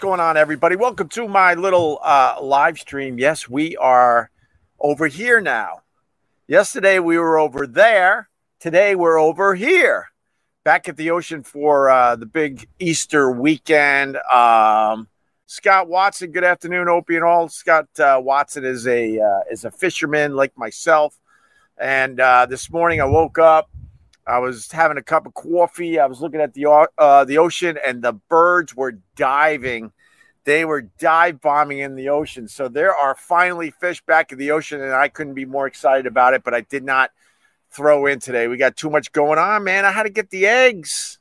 going on, everybody? Welcome to my little uh, live stream. Yes, we are over here now. Yesterday we were over there. Today we're over here, back at the ocean for uh, the big Easter weekend. Um, Scott Watson, good afternoon, Opie and all. Scott uh, Watson is a uh, is a fisherman like myself, and uh, this morning I woke up I was having a cup of coffee. I was looking at the uh, the ocean, and the birds were diving. They were dive bombing in the ocean. So there are finally fish back in the ocean, and I couldn't be more excited about it. But I did not throw in today. We got too much going on, man. I had to get the eggs.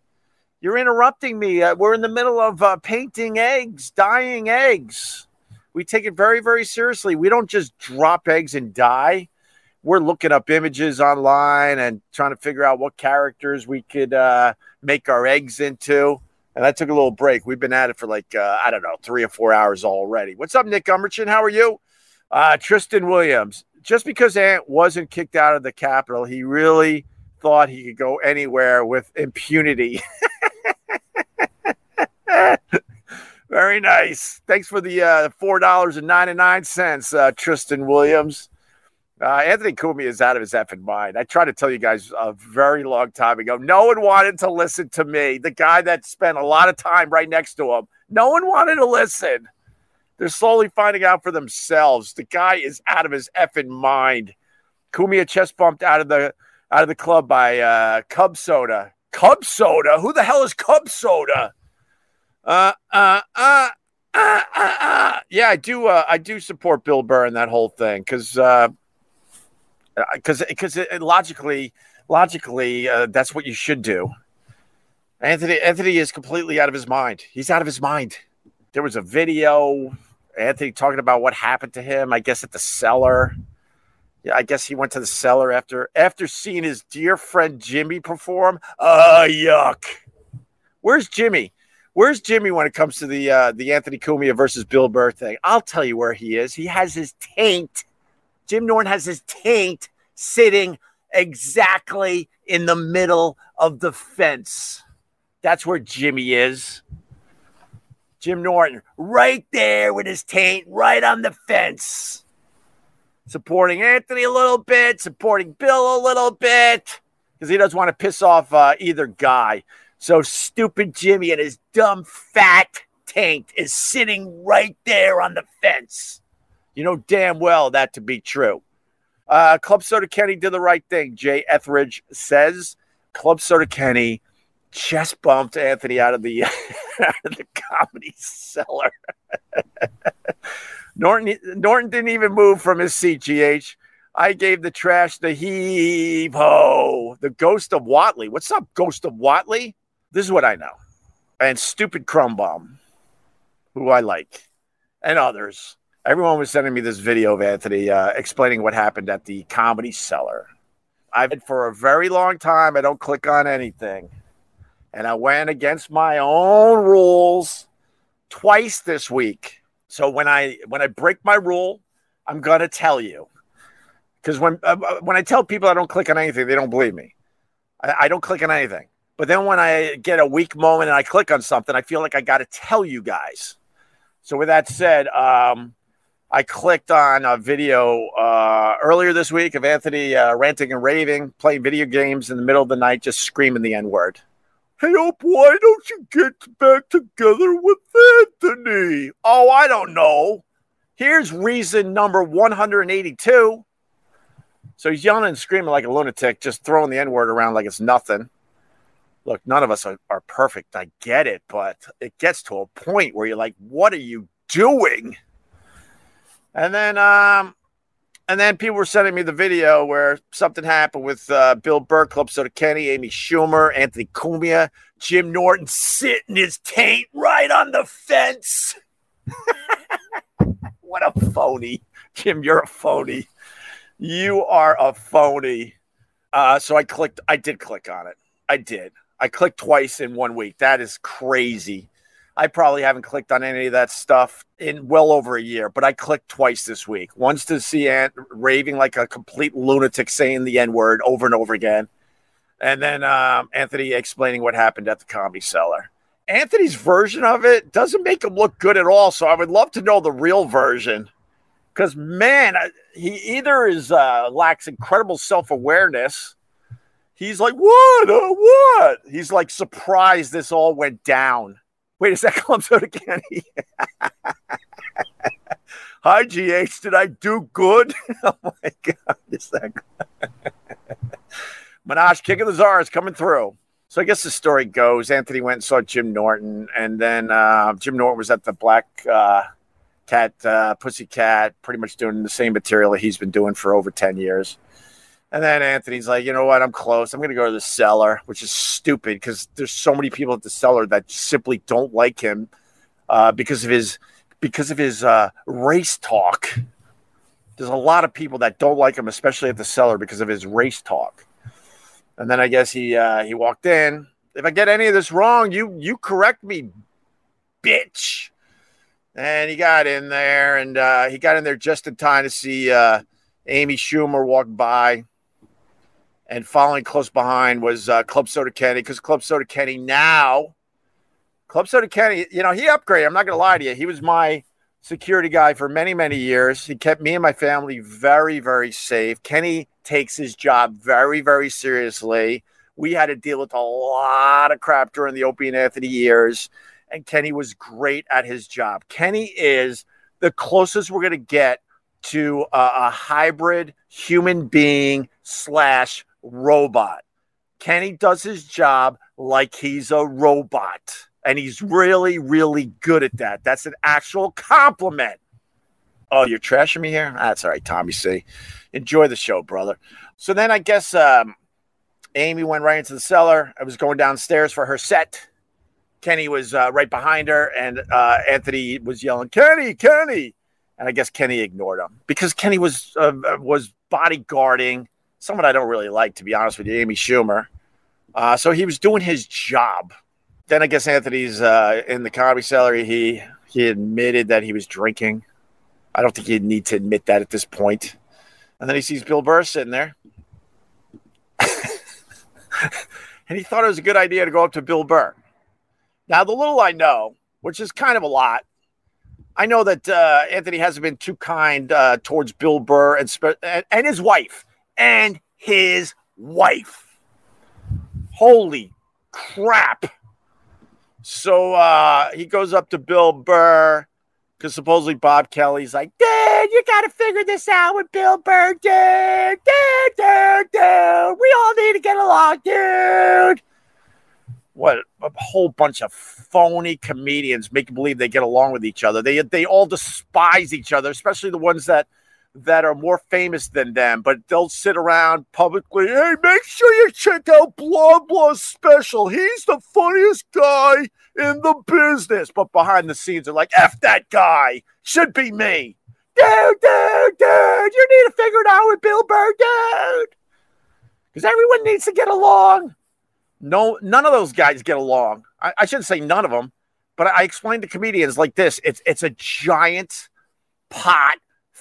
You're interrupting me. Uh, we're in the middle of uh, painting eggs, dyeing eggs. We take it very, very seriously. We don't just drop eggs and die we're looking up images online and trying to figure out what characters we could uh, make our eggs into. And I took a little break. We've been at it for like, uh, I don't know, three or four hours already. What's up, Nick Umberchin? How are you? Uh, Tristan Williams. Just because Ant wasn't kicked out of the Capitol, he really thought he could go anywhere with impunity. Very nice. Thanks for the uh, $4.99, uh, Tristan Williams. Uh, Anthony Cumia is out of his effing mind. I tried to tell you guys a very long time ago. No one wanted to listen to me, the guy that spent a lot of time right next to him. No one wanted to listen. They're slowly finding out for themselves. The guy is out of his effing mind. Kumi Cumia chest bumped out of the out of the club by uh, Cub Soda. Cub Soda? Who the hell is Cub Soda? Uh, uh, uh, uh, uh, uh. Yeah, I do. Uh, I do support Bill Burr and that whole thing because uh, because uh, because logically logically uh, that's what you should do. Anthony Anthony is completely out of his mind. He's out of his mind. There was a video Anthony talking about what happened to him. I guess at the cellar. Yeah, I guess he went to the cellar after after seeing his dear friend Jimmy perform. Uh yuck. Where's Jimmy? Where's Jimmy when it comes to the uh, the Anthony Cumia versus Bill Burr thing? I'll tell you where he is. He has his taint Jim Norton has his taint sitting exactly in the middle of the fence. That's where Jimmy is. Jim Norton, right there with his taint, right on the fence. Supporting Anthony a little bit, supporting Bill a little bit, because he doesn't want to piss off uh, either guy. So stupid Jimmy and his dumb fat taint is sitting right there on the fence. You know damn well that to be true. Uh, Club Soda Kenny did the right thing, Jay Etheridge says. Club Soda Kenny chest bumped Anthony out of the, out of the comedy cellar. Norton, Norton didn't even move from his CGH. I gave the trash the heave ho. The ghost of Watley. What's up, ghost of Watley? This is what I know. And stupid Crumb Bomb, who I like, and others everyone was sending me this video of Anthony uh, explaining what happened at the comedy cellar. I've been for a very long time, I don't click on anything. And I went against my own rules twice this week. So when I when I break my rule, I'm gonna tell you. Because when uh, uh, when I tell people I don't click on anything, they don't believe me. I, I don't click on anything. But then when I get a weak moment and I click on something, I feel like I got to tell you guys. So with that said, um, I clicked on a video uh, earlier this week of Anthony uh, ranting and raving, playing video games in the middle of the night, just screaming the N word. Hey, Op, why don't you get back together with Anthony? Oh, I don't know. Here's reason number 182. So he's yelling and screaming like a lunatic, just throwing the N word around like it's nothing. Look, none of us are, are perfect. I get it, but it gets to a point where you're like, what are you doing? And then, um, and then people were sending me the video where something happened with uh, Bill Burr, Club Soda Kenny, Amy Schumer, Anthony Cumia, Jim Norton sitting his taint right on the fence. what a phony. Jim, you're a phony. You are a phony. Uh, so I clicked, I did click on it. I did. I clicked twice in one week. That is crazy. I probably haven't clicked on any of that stuff in well over a year, but I clicked twice this week. Once to see Ant raving like a complete lunatic saying the N word over and over again. And then um, Anthony explaining what happened at the comedy cellar. Anthony's version of it doesn't make him look good at all. So I would love to know the real version. Because man, he either is uh, lacks incredible self awareness. He's like, what? Uh, what? He's like surprised this all went down. Wait, is that Club Soda Kenny? Hi, GH. Did I do good? oh my God, is that? Minaj kicking the czars coming through. So I guess the story goes Anthony went and saw Jim Norton, and then uh, Jim Norton was at the Black uh, Cat, uh, Pussycat, pretty much doing the same material that he's been doing for over 10 years. And then Anthony's like, you know what? I'm close. I'm going to go to the cellar, which is stupid because there's so many people at the cellar that simply don't like him uh, because of his because of his uh, race talk. There's a lot of people that don't like him, especially at the cellar, because of his race talk. And then I guess he uh, he walked in. If I get any of this wrong, you you correct me, bitch. And he got in there, and uh, he got in there just in time to see uh, Amy Schumer walk by. And following close behind was uh, Club Soda Kenny, because Club Soda Kenny now, Club Soda Kenny, you know, he upgraded. I'm not going to lie to you. He was my security guy for many, many years. He kept me and my family very, very safe. Kenny takes his job very, very seriously. We had to deal with a lot of crap during the Opie and Anthony years, and Kenny was great at his job. Kenny is the closest we're going to get to a, a hybrid human being slash robot. Kenny does his job like he's a robot. And he's really, really good at that. That's an actual compliment. Oh, you're trashing me here? That's all right, Tommy C. Enjoy the show, brother. So then I guess um, Amy went right into the cellar. I was going downstairs for her set. Kenny was uh, right behind her, and uh, Anthony was yelling, "Kenny, Kenny!" And I guess Kenny ignored him because Kenny was uh, was bodyguarding someone I don't really like, to be honest with you, Amy Schumer. Uh, so he was doing his job then I guess Anthony's uh, in the comedy cellar. He he admitted that he was drinking. I don't think he'd need to admit that at this point. And then he sees Bill Burr sitting there. and he thought it was a good idea to go up to Bill Burr. Now, the little I know, which is kind of a lot, I know that uh, Anthony hasn't been too kind uh, towards Bill Burr and, spe- and, and his wife. And his wife. Holy crap. So uh, he goes up to Bill Burr because supposedly Bob Kelly's like, dude, you got to figure this out with Bill Burr, dude, dude, dude, dude. We all need to get along, dude. What a whole bunch of phony comedians make believe they get along with each other. They they all despise each other, especially the ones that that are more famous than them, but they'll sit around publicly. Hey, make sure you check out Blah Blah Special. He's the funniest guy in the business. But behind the scenes, they're like, F that guy. Should be me. Dude, dude, dude. You need to figure it out with Bill Burr, dude. Because everyone needs to get along. No, none of those guys get along. I, I shouldn't say none of them, but I, I explained to comedians like this: it's it's a giant pot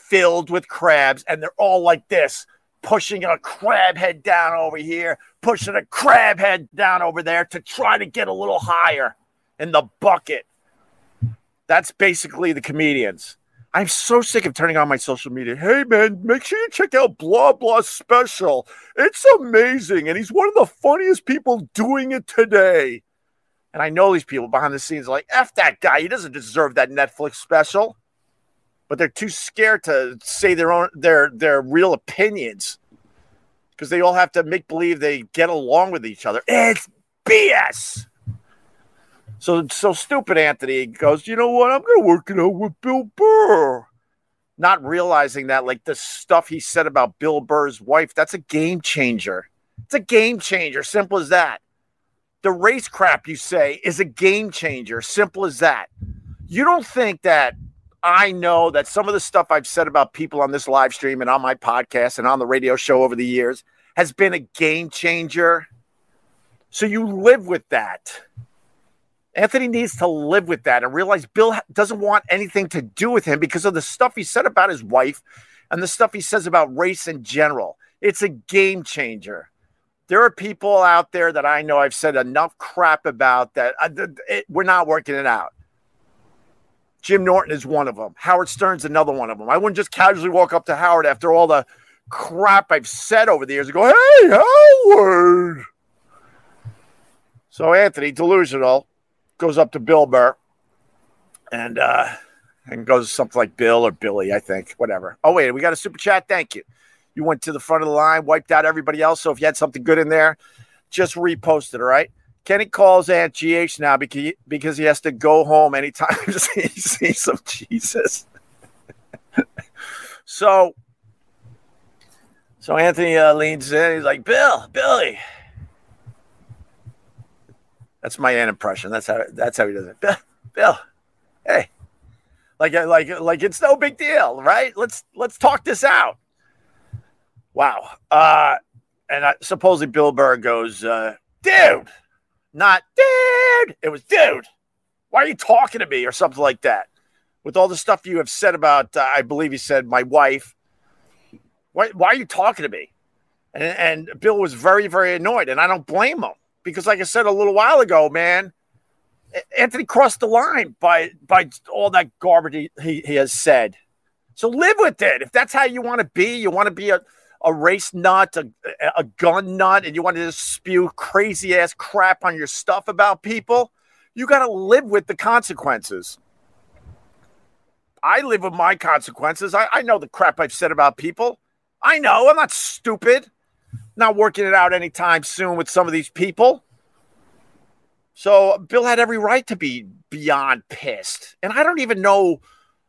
filled with crabs, and they're all like this, pushing a crab head down over here, pushing a crab head down over there to try to get a little higher in the bucket. That's basically the comedians. I'm so sick of turning on my social media. Hey, man, make sure you check out Blah Blah Special. It's amazing. And he's one of the funniest people doing it today. And I know these people behind the scenes like, F that guy. He doesn't deserve that Netflix special but they're too scared to say their own their their real opinions because they all have to make believe they get along with each other. It's BS. So so stupid Anthony goes, you know what? I'm gonna work it out with Bill Burr. Not realizing that like the stuff he said about Bill Burr's wife, that's a game changer. It's a game changer. Simple as that. The race crap you say is a game changer. Simple as that. You don't think that I know that some of the stuff I've said about people on this live stream and on my podcast and on the radio show over the years has been a game changer. So you live with that. Anthony needs to live with that and realize Bill doesn't want anything to do with him because of the stuff he said about his wife and the stuff he says about race in general. It's a game changer. there are people out there that I know I've said enough crap about that uh, it, we're not working it out. Jim Norton is one of them. Howard Stern's another one of them. I wouldn't just casually walk up to Howard after all the crap I've said over the years and go, "Hey, Howard." So Anthony, delusional, goes up to Bill Burr and uh and goes something like Bill or Billy, I think, whatever. Oh wait, we got a super chat. Thank you. You went to the front of the line, wiped out everybody else. So if you had something good in there, just repost it. All right. Kenny calls Ant GH now because he, because he has to go home anytime he sees some Jesus. so, so Anthony uh, leans in. He's like, "Bill, Billy." That's my Ant impression. That's how that's how he does it. Bill, Bill, hey, like like like it's no big deal, right? Let's let's talk this out. Wow. Uh, and I, supposedly Bill Burr goes, uh, dude, not dude. It was dude. Why are you talking to me or something like that? With all the stuff you have said about, uh, I believe he said my wife. Why, why are you talking to me? And, and Bill was very, very annoyed. And I don't blame him because, like I said a little while ago, man, Anthony crossed the line by by all that garbage he, he, he has said. So live with it. If that's how you want to be, you want to be a a race nut, a, a gun nut, and you want to just spew crazy ass crap on your stuff about people, you got to live with the consequences. I live with my consequences. I, I know the crap I've said about people. I know I'm not stupid. Not working it out anytime soon with some of these people. So Bill had every right to be beyond pissed. And I don't even know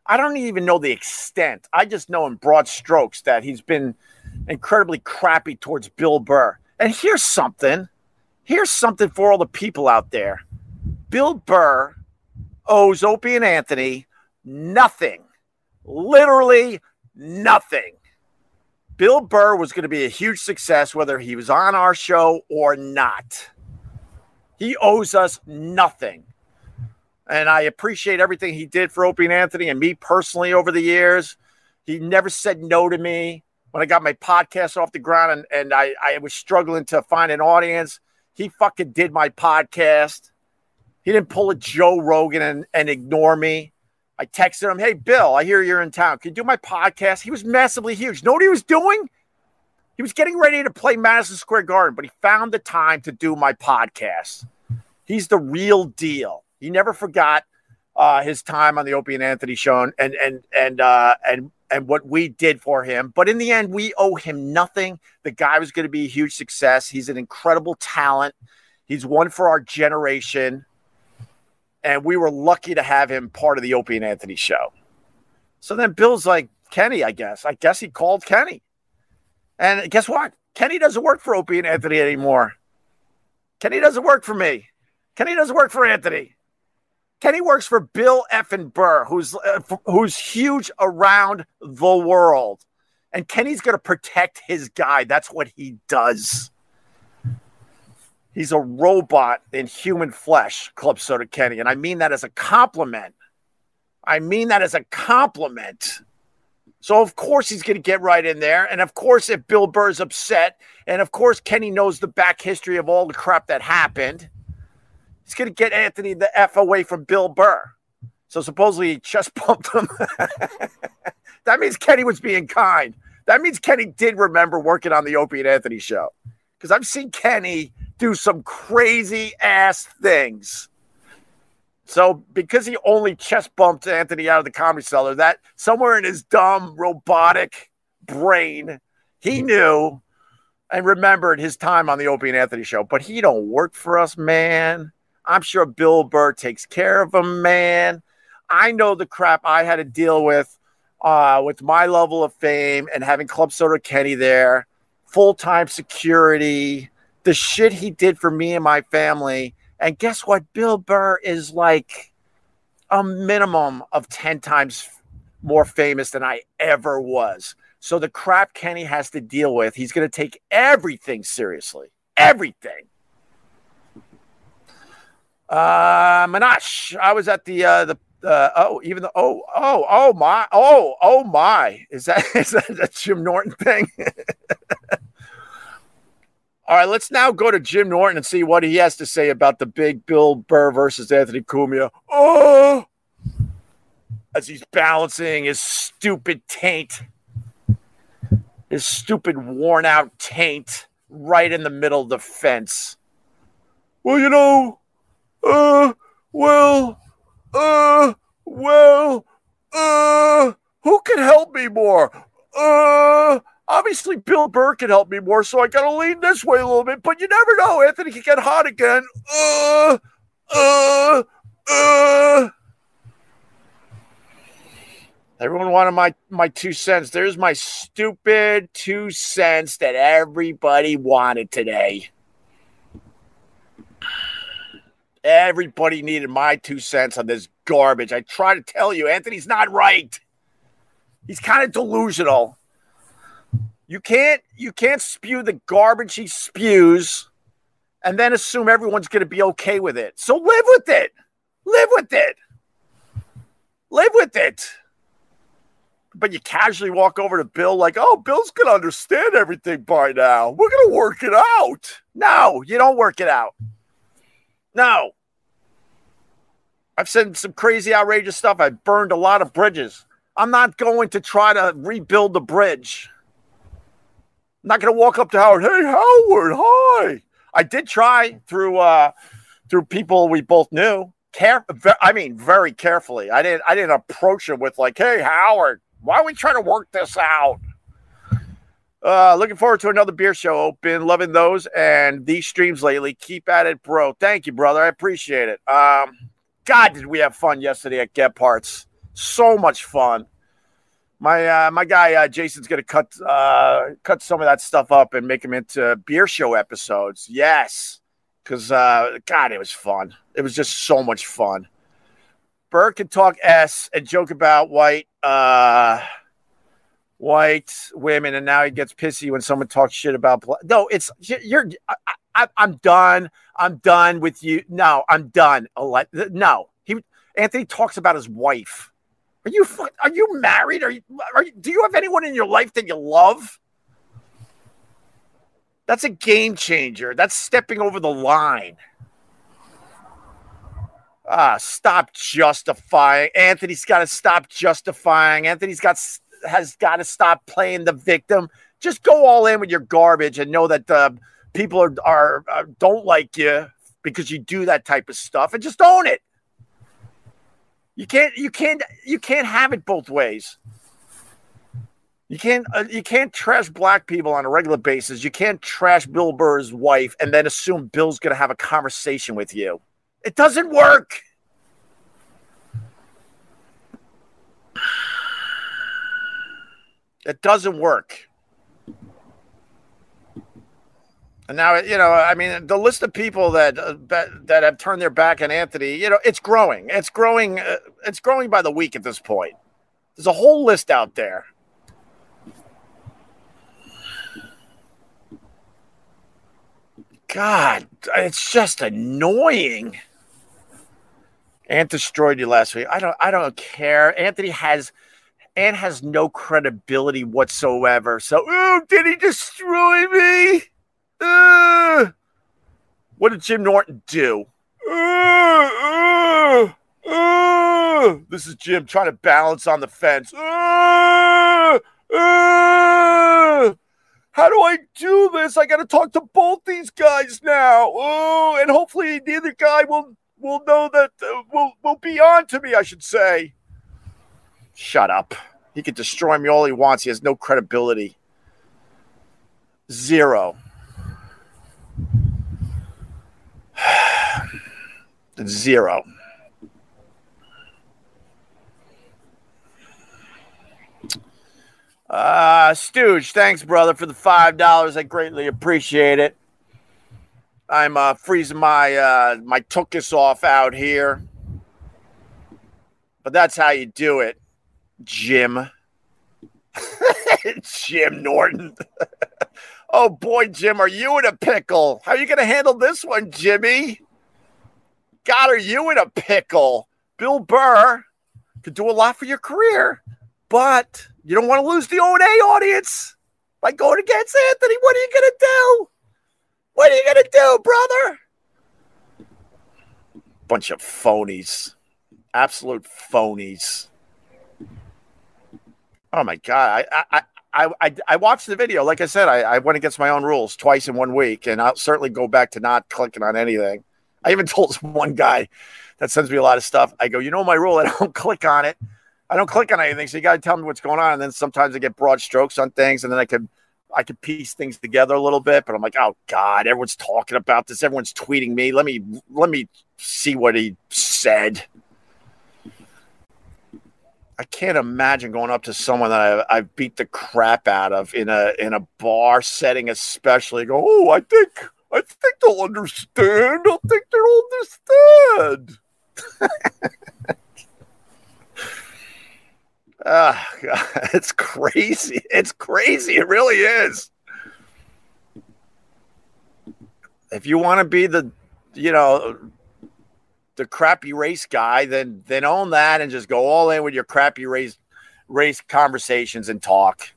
I don't even know the extent. I just know in broad strokes that he's been incredibly crappy towards Bill Burr. And here's something. Here's something for all the people out there. Bill Burr owes Opie and Anthony nothing. Literally nothing. Bill Burr was going to be a huge success whether he was on our show or not. He owes us nothing. And I appreciate everything he did for Opie and Anthony and me personally over the years. He never said no to me when I got my podcast off the ground and, and I, I was struggling to find an audience, he fucking did my podcast. He didn't pull a Joe Rogan and, and ignore me. I texted him, Hey, Bill, I hear you're in town. Can you do my podcast? He was massively huge. Know what he was doing? He was getting ready to play Madison Square Garden, but he found the time to do my podcast. He's the real deal. He never forgot uh, his time on the Opie and Anthony show and and and and uh, and and what we did for him. But in the end, we owe him nothing. The guy was going to be a huge success. He's an incredible talent. He's one for our generation. And we were lucky to have him part of the Opie and Anthony show. So then Bill's like, Kenny, I guess. I guess he called Kenny. And guess what? Kenny doesn't work for Opie and Anthony anymore. Kenny doesn't work for me. Kenny doesn't work for Anthony. Kenny works for Bill Effin Burr, who's uh, who's huge around the world, and Kenny's going to protect his guy. That's what he does. He's a robot in human flesh, Club Soda Kenny, and I mean that as a compliment. I mean that as a compliment. So of course he's going to get right in there, and of course if Bill Burr's upset, and of course Kenny knows the back history of all the crap that happened He's going to get Anthony the F away from Bill Burr. So supposedly he chest bumped him. that means Kenny was being kind. That means Kenny did remember working on the Opie and Anthony show. Because I've seen Kenny do some crazy ass things. So because he only chest bumped Anthony out of the comedy cellar, that somewhere in his dumb robotic brain, he knew and remembered his time on the Opie and Anthony show. But he don't work for us, man. I'm sure Bill Burr takes care of him, man. I know the crap I had to deal with uh, with my level of fame and having Club Soda Kenny there, full time security, the shit he did for me and my family. And guess what? Bill Burr is like a minimum of 10 times more famous than I ever was. So the crap Kenny has to deal with, he's going to take everything seriously. Everything. Uh, Minash, I was at the uh, the uh, oh even the oh oh oh my oh oh my is that is that a Jim Norton thing? All right, let's now go to Jim Norton and see what he has to say about the big Bill Burr versus Anthony Cumia. Oh, as he's balancing his stupid taint, his stupid worn out taint right in the middle of the fence. Well, you know, uh, well, uh, well, uh, who can help me more? Uh, obviously Bill Burr can help me more, so I got to lean this way a little bit. But you never know, Anthony can get hot again. Uh, uh, uh. Everyone wanted my my two cents. There's my stupid two cents that everybody wanted today. Everybody needed my two cents on this garbage. I try to tell you, Anthony's not right. He's kind of delusional. You can't you can't spew the garbage he spews and then assume everyone's going to be okay with it. So live with it. Live with it. Live with it. But you casually walk over to Bill like, "Oh, Bill's going to understand everything by now. We're going to work it out." No, you don't work it out. No. I've said some crazy, outrageous stuff. I've burned a lot of bridges. I'm not going to try to rebuild the bridge. I'm not going to walk up to Howard. Hey, Howard, hi. I did try through uh, through people we both knew. Care, I mean, very carefully. I didn't. I didn't approach him with like, "Hey, Howard, why are we trying to work this out?" Uh, looking forward to another beer show. Been loving those and these streams lately. Keep at it, bro. Thank you, brother. I appreciate it. Um, God, did we have fun yesterday at Gephardt's? So much fun. My uh, my guy uh, Jason's gonna cut uh, cut some of that stuff up and make them into beer show episodes. Yes, because uh, God, it was fun. It was just so much fun. Burke can talk s and joke about white. Uh, white women, and now he gets pissy when someone talks shit about. No, it's you're. I, am done. I'm done with you. No, I'm done. No, he Anthony talks about his wife. Are you are you married? Are you, are you do you have anyone in your life that you love? That's a game changer. That's stepping over the line. Ah, stop justifying. Anthony's got to stop justifying. Anthony's got has got to stop playing the victim. Just go all in with your garbage and know that uh, people are, are, are don't like you because you do that type of stuff, and just own it. You can't you can't you can't have it both ways. You can't uh, you can't trash black people on a regular basis. You can't trash Bill Burr's wife and then assume Bill's going to have a conversation with you. It doesn't work. It doesn't work. And now, you know, I mean, the list of people that uh, that have turned their back on Anthony, you know, it's growing. It's growing. Uh, it's growing by the week at this point. There's a whole list out there. God, it's just annoying. Ant destroyed you last week. I don't. I don't care. Anthony has and has no credibility whatsoever. So, ooh, did he destroy me? Uh, what did Jim Norton do? Uh, uh, this is Jim trying to balance on the fence. How do I do this? I got to talk to both these guys now. Oh, and hopefully neither guy will will know that uh, will will be on to me. I should say. Shut up. He can destroy me all he wants. He has no credibility. Zero. Zero. Uh, Stooge, thanks, brother, for the five dollars. I greatly appreciate it. I'm uh, freezing my uh, my tuchus off out here, but that's how you do it. Jim. Jim Norton. oh boy, Jim, are you in a pickle? How are you going to handle this one, Jimmy? God, are you in a pickle? Bill Burr could do a lot for your career, but you don't want to lose the O&A audience by going against Anthony. What are you going to do? What are you gonna do, brother? Bunch of phonies, absolute phonies. Oh my god! I I I I, I watched the video. Like I said, I, I went against my own rules twice in one week, and I'll certainly go back to not clicking on anything. I even told one guy that sends me a lot of stuff. I go, you know my rule. I don't click on it. I don't click on anything. So you got to tell me what's going on. And then sometimes I get broad strokes on things, and then I could I could piece things together a little bit. But I'm like, oh God, everyone's talking about this. Everyone's tweeting me. Let me let me see what he said. I can't imagine going up to someone that I, I beat the crap out of in a in a bar setting, especially. Go, oh, I think I think they'll understand. I think they'll understand. Ah, God, it's crazy. It's crazy. It really is. If you want to be the, you know, the crappy race guy, then then own that and just go all in with your crappy race race conversations and talk.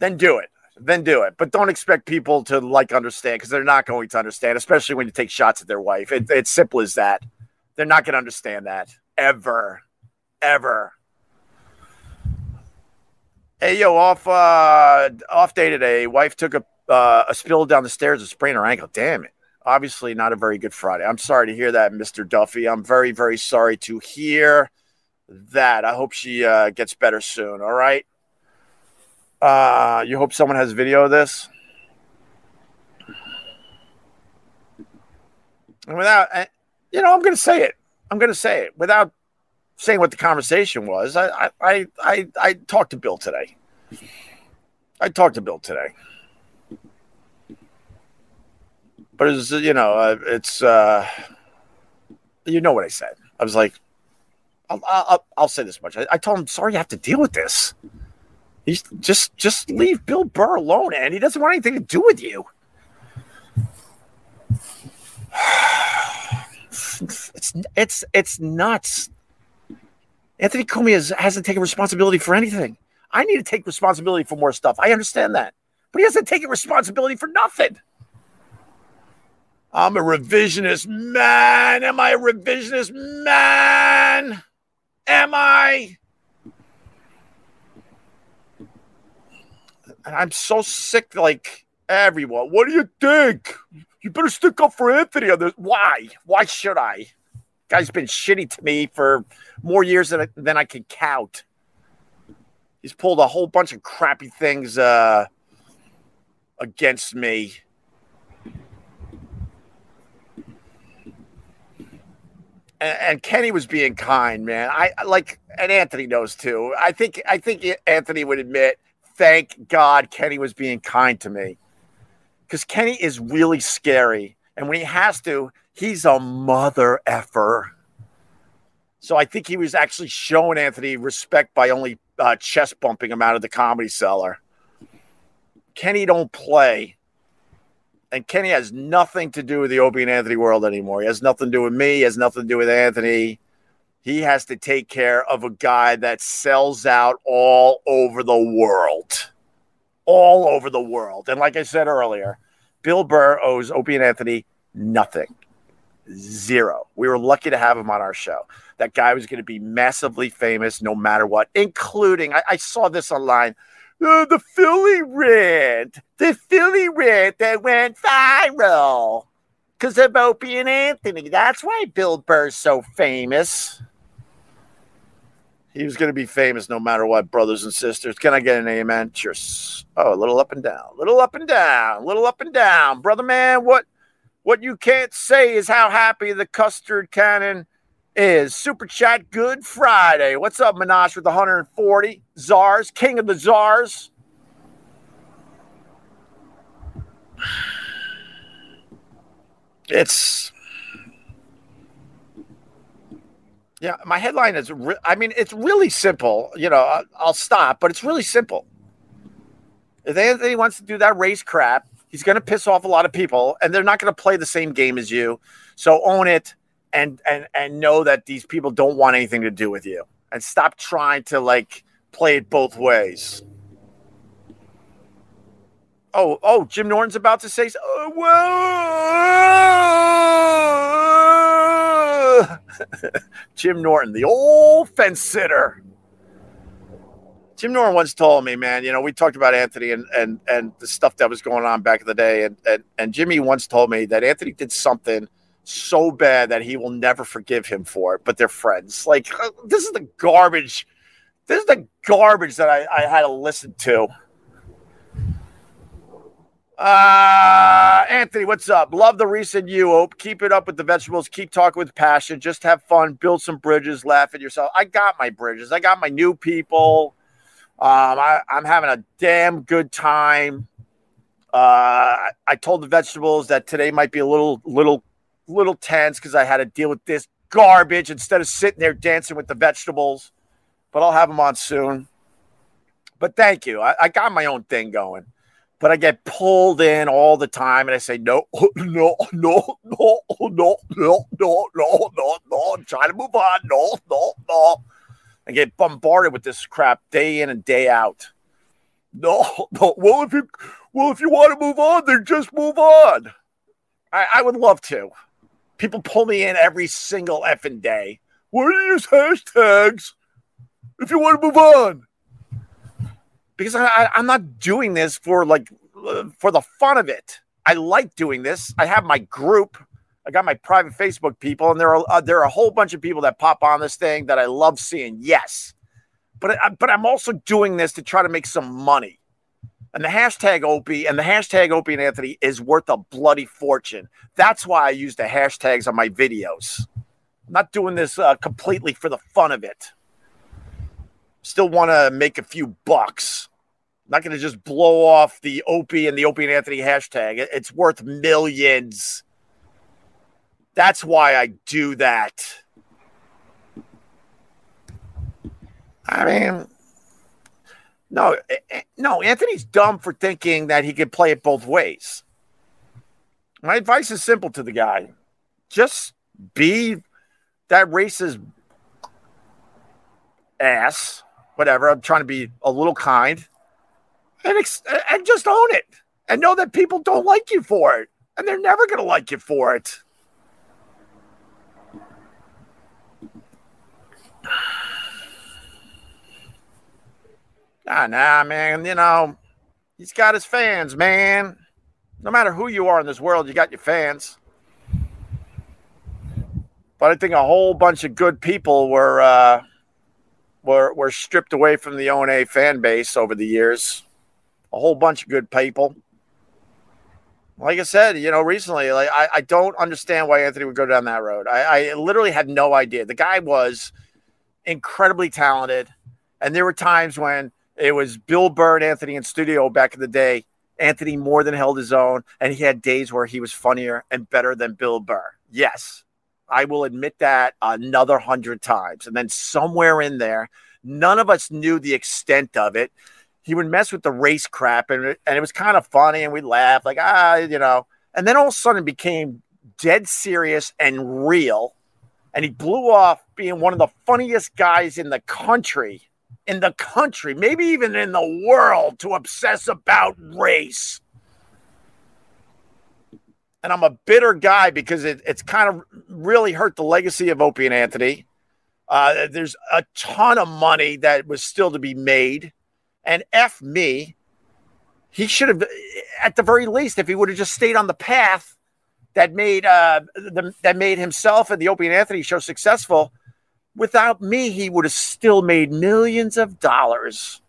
Then do it. Then do it. But don't expect people to like understand because they're not going to understand, especially when you take shots at their wife. It, it's simple as that. They're not going to understand that ever, ever. Hey yo, off uh off day today. Wife took a uh, a spill down the stairs and sprained her ankle. Damn it. Obviously not a very good Friday. I'm sorry to hear that, Mr. Duffy. I'm very, very sorry to hear that. I hope she uh, gets better soon. All right. Uh, you hope someone has video of this. And without, you know, I'm going to say it. I'm going to say it without saying what the conversation was. I, I, I, I talked to Bill today. I talked to Bill today. But it's, you know, it's, uh, you know what I said. I was like, I'll, I'll, I'll say this much. I, I told him, sorry, you have to deal with this. He's just, just leave Bill Burr alone, and he doesn't want anything to do with you. It's, it's, it's nuts. Anthony Cumia has, hasn't taken responsibility for anything. I need to take responsibility for more stuff. I understand that. But he hasn't taken responsibility for nothing. I'm a revisionist man. Am I a revisionist man? Am I? And I'm so sick, like everyone. What do you think? You better stick up for Anthony on this. Why? Why should I? Guy's been shitty to me for more years than, than I can count. He's pulled a whole bunch of crappy things uh, against me. And, and Kenny was being kind, man. I like, and Anthony knows too. I think, I think Anthony would admit, thank God Kenny was being kind to me, because Kenny is really scary, and when he has to, he's a mother effer. So I think he was actually showing Anthony respect by only uh, chest bumping him out of the comedy cellar. Kenny don't play. And Kenny has nothing to do with the Opie and Anthony world anymore. He has nothing to do with me. He has nothing to do with Anthony. He has to take care of a guy that sells out all over the world. All over the world. And like I said earlier, Bill Burr owes Opie and Anthony nothing. Zero. We were lucky to have him on our show. That guy was going to be massively famous no matter what, including, I, I saw this online. Uh, the Philly rant, the Philly rant that went viral because of Opie and Anthony. That's why Bill Burr's so famous. He was going to be famous no matter what, brothers and sisters. Can I get an amen? Cheers. Oh, a little up and down, little up and down, little up and down. Brother man, what what you can't say is how happy the custard cannon is. Super Chat Good Friday. What's up, Minash with 140? Czars, King of the Czars. It's yeah. My headline is. Re- I mean, it's really simple. You know, I'll stop, but it's really simple. If Anthony wants to do that race crap, He's going to piss off a lot of people, and they're not going to play the same game as you. So own it and and and know that these people don't want anything to do with you, and stop trying to like play it both ways. Oh, oh, Jim Norton's about to say, oh, whoa. Jim Norton, the old fence sitter. Jim Norton once told me, man, you know, we talked about Anthony and and and the stuff that was going on back in the day, and and, and Jimmy once told me that Anthony did something so bad that he will never forgive him for it. But they're friends. Like uh, this is the garbage. This is the garbage that I, I had to listen to. Uh, Anthony, what's up? Love the recent you, Ope. Keep it up with the vegetables. Keep talking with passion. Just have fun. Build some bridges. Laugh at yourself. I got my bridges. I got my new people. Um, I, am having a damn good time. Uh, I, I told the vegetables that today might be a little, little, little tense because I had to deal with this garbage instead of sitting there dancing with the vegetables. But I'll have them on soon. But thank you. I, I got my own thing going but I get pulled in all the time, and I say no, no, no, no, no, no, no, no, no, no. I'm trying to move on. No, no, no. I get bombarded with this crap day in and day out. No, no. Well, if you, well, if you want to move on, then just move on. I, I would love to. People pull me in every single effing day. Why do you use hashtags if you want to move on? because I, am not doing this for like for the fun of it. I like doing this. I have my group. I got my private Facebook people, and there are uh, there are a whole bunch of people that pop on this thing that I love seeing. Yes, but but I'm also doing this to try to make some money. And the hashtag Opie and the hashtag Opie and Anthony is worth a bloody fortune. That's why I use the hashtags on my videos. I'm not doing this uh, completely for the fun of it still want to make a few bucks. I'm not going to just blow off the Opie and the Opie and Anthony hashtag. It's worth millions. That's why I do that. I mean, no, eh, eh, no, Anthony's dumb for thinking that he could play it both ways. My advice is simple to the guy just be that racist ass whatever. I'm trying to be a little kind and, ex- and just own it and know that people don't like you for it and they're never going to like you for it. Ah, nah, man. You know, he's got his fans, man. No matter who you are in this world, you got your fans. But I think a whole bunch of good people were uh, were were stripped away from the O&A fan base over the years. A whole bunch of good people. Like I said, you know, recently, like I, I don't understand why Anthony would go down that road. I, I literally had no idea. The guy was incredibly talented, and there were times when it was Bill Burr and Anthony in studio back in the day. Anthony more than held his own, and he had days where he was funnier and better than Bill Burr. Yes, I will admit that another hundred times. And then somewhere in there, none of us knew the extent of it. He would mess with the race crap, and it, and it was kind of funny, and we'd laugh, like, ah, you know. And then all of a sudden, it became dead serious and real. And he blew off being one of the funniest guys in the country, in the country, maybe even in the world, to obsess about race and I'm a bitter guy because it, it's kind of really hurt the legacy of Opie and Anthony. Uh, there's a ton of money that was still to be made, and f me, he should have, at the very least, if he would have just stayed on the path that made uh, the, that made himself and the Opie and Anthony show successful. Without me, he would have still made millions of dollars.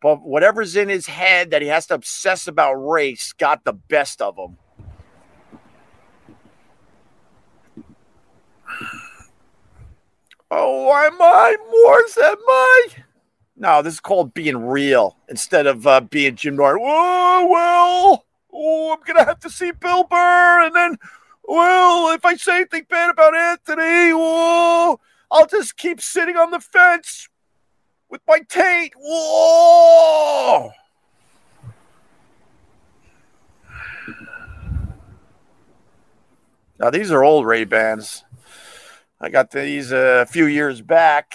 But whatever's in his head that he has to obsess about race got the best of him. Oh, am I Morse? Am I? No, this is called being real instead of uh, being Jim Norton. Oh, well, oh, I'm going to have to see Bill Burr. And then, well, if I say anything bad about Anthony, oh, I'll just keep sitting on the fence with my taint. Whoa. Now, these are old Ray Bans. I got these a few years back.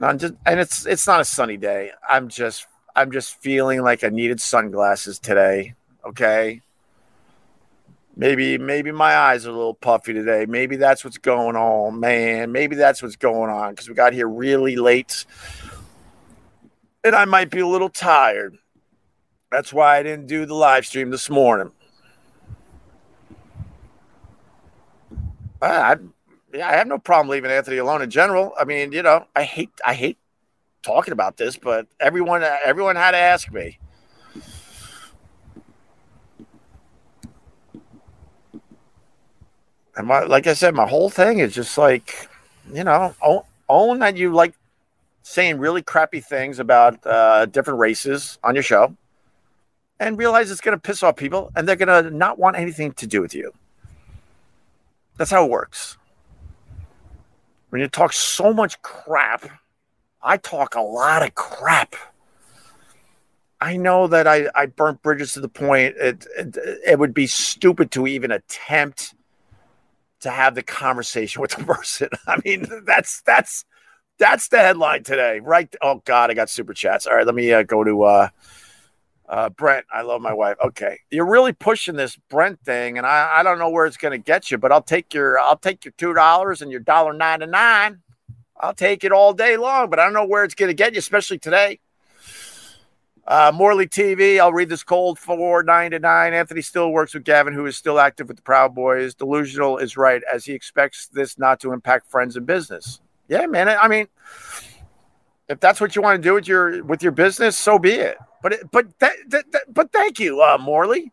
I'm just, and it's it's not a sunny day. I'm just I'm just feeling like I needed sunglasses today. Okay. Maybe maybe my eyes are a little puffy today. Maybe that's what's going on, man. Maybe that's what's going on because we got here really late. And I might be a little tired. That's why I didn't do the live stream this morning. I, yeah, I have no problem leaving Anthony alone in general. I mean, you know, I hate I hate talking about this, but everyone everyone had to ask me. And my, like I said, my whole thing is just like, you know, own, own that you like saying really crappy things about uh, different races on your show and realize it's going to piss off people and they're going to not want anything to do with you. That's how it works. When you talk so much crap, I talk a lot of crap. I know that I, I burnt bridges to the point it, it, it would be stupid to even attempt to have the conversation with the person. I mean, that's that's that's the headline today, right? Oh God, I got super chats. All right, let me uh, go to uh, uh, Brent. I love my wife. Okay, you're really pushing this Brent thing, and I, I don't know where it's going to get you, but I'll take your I'll take your two dollars and your dollar ninety nine. I'll take it all day long, but I don't know where it's going to get you, especially today. Uh, Morley TV, I'll read this cold four nine to nine. Anthony still works with Gavin, who is still active with the Proud Boys. Delusional is right, as he expects this not to impact friends and business. Yeah, man. I mean, if that's what you want to do with your with your business, so be it. But it, but that, but thank you, uh, Morley.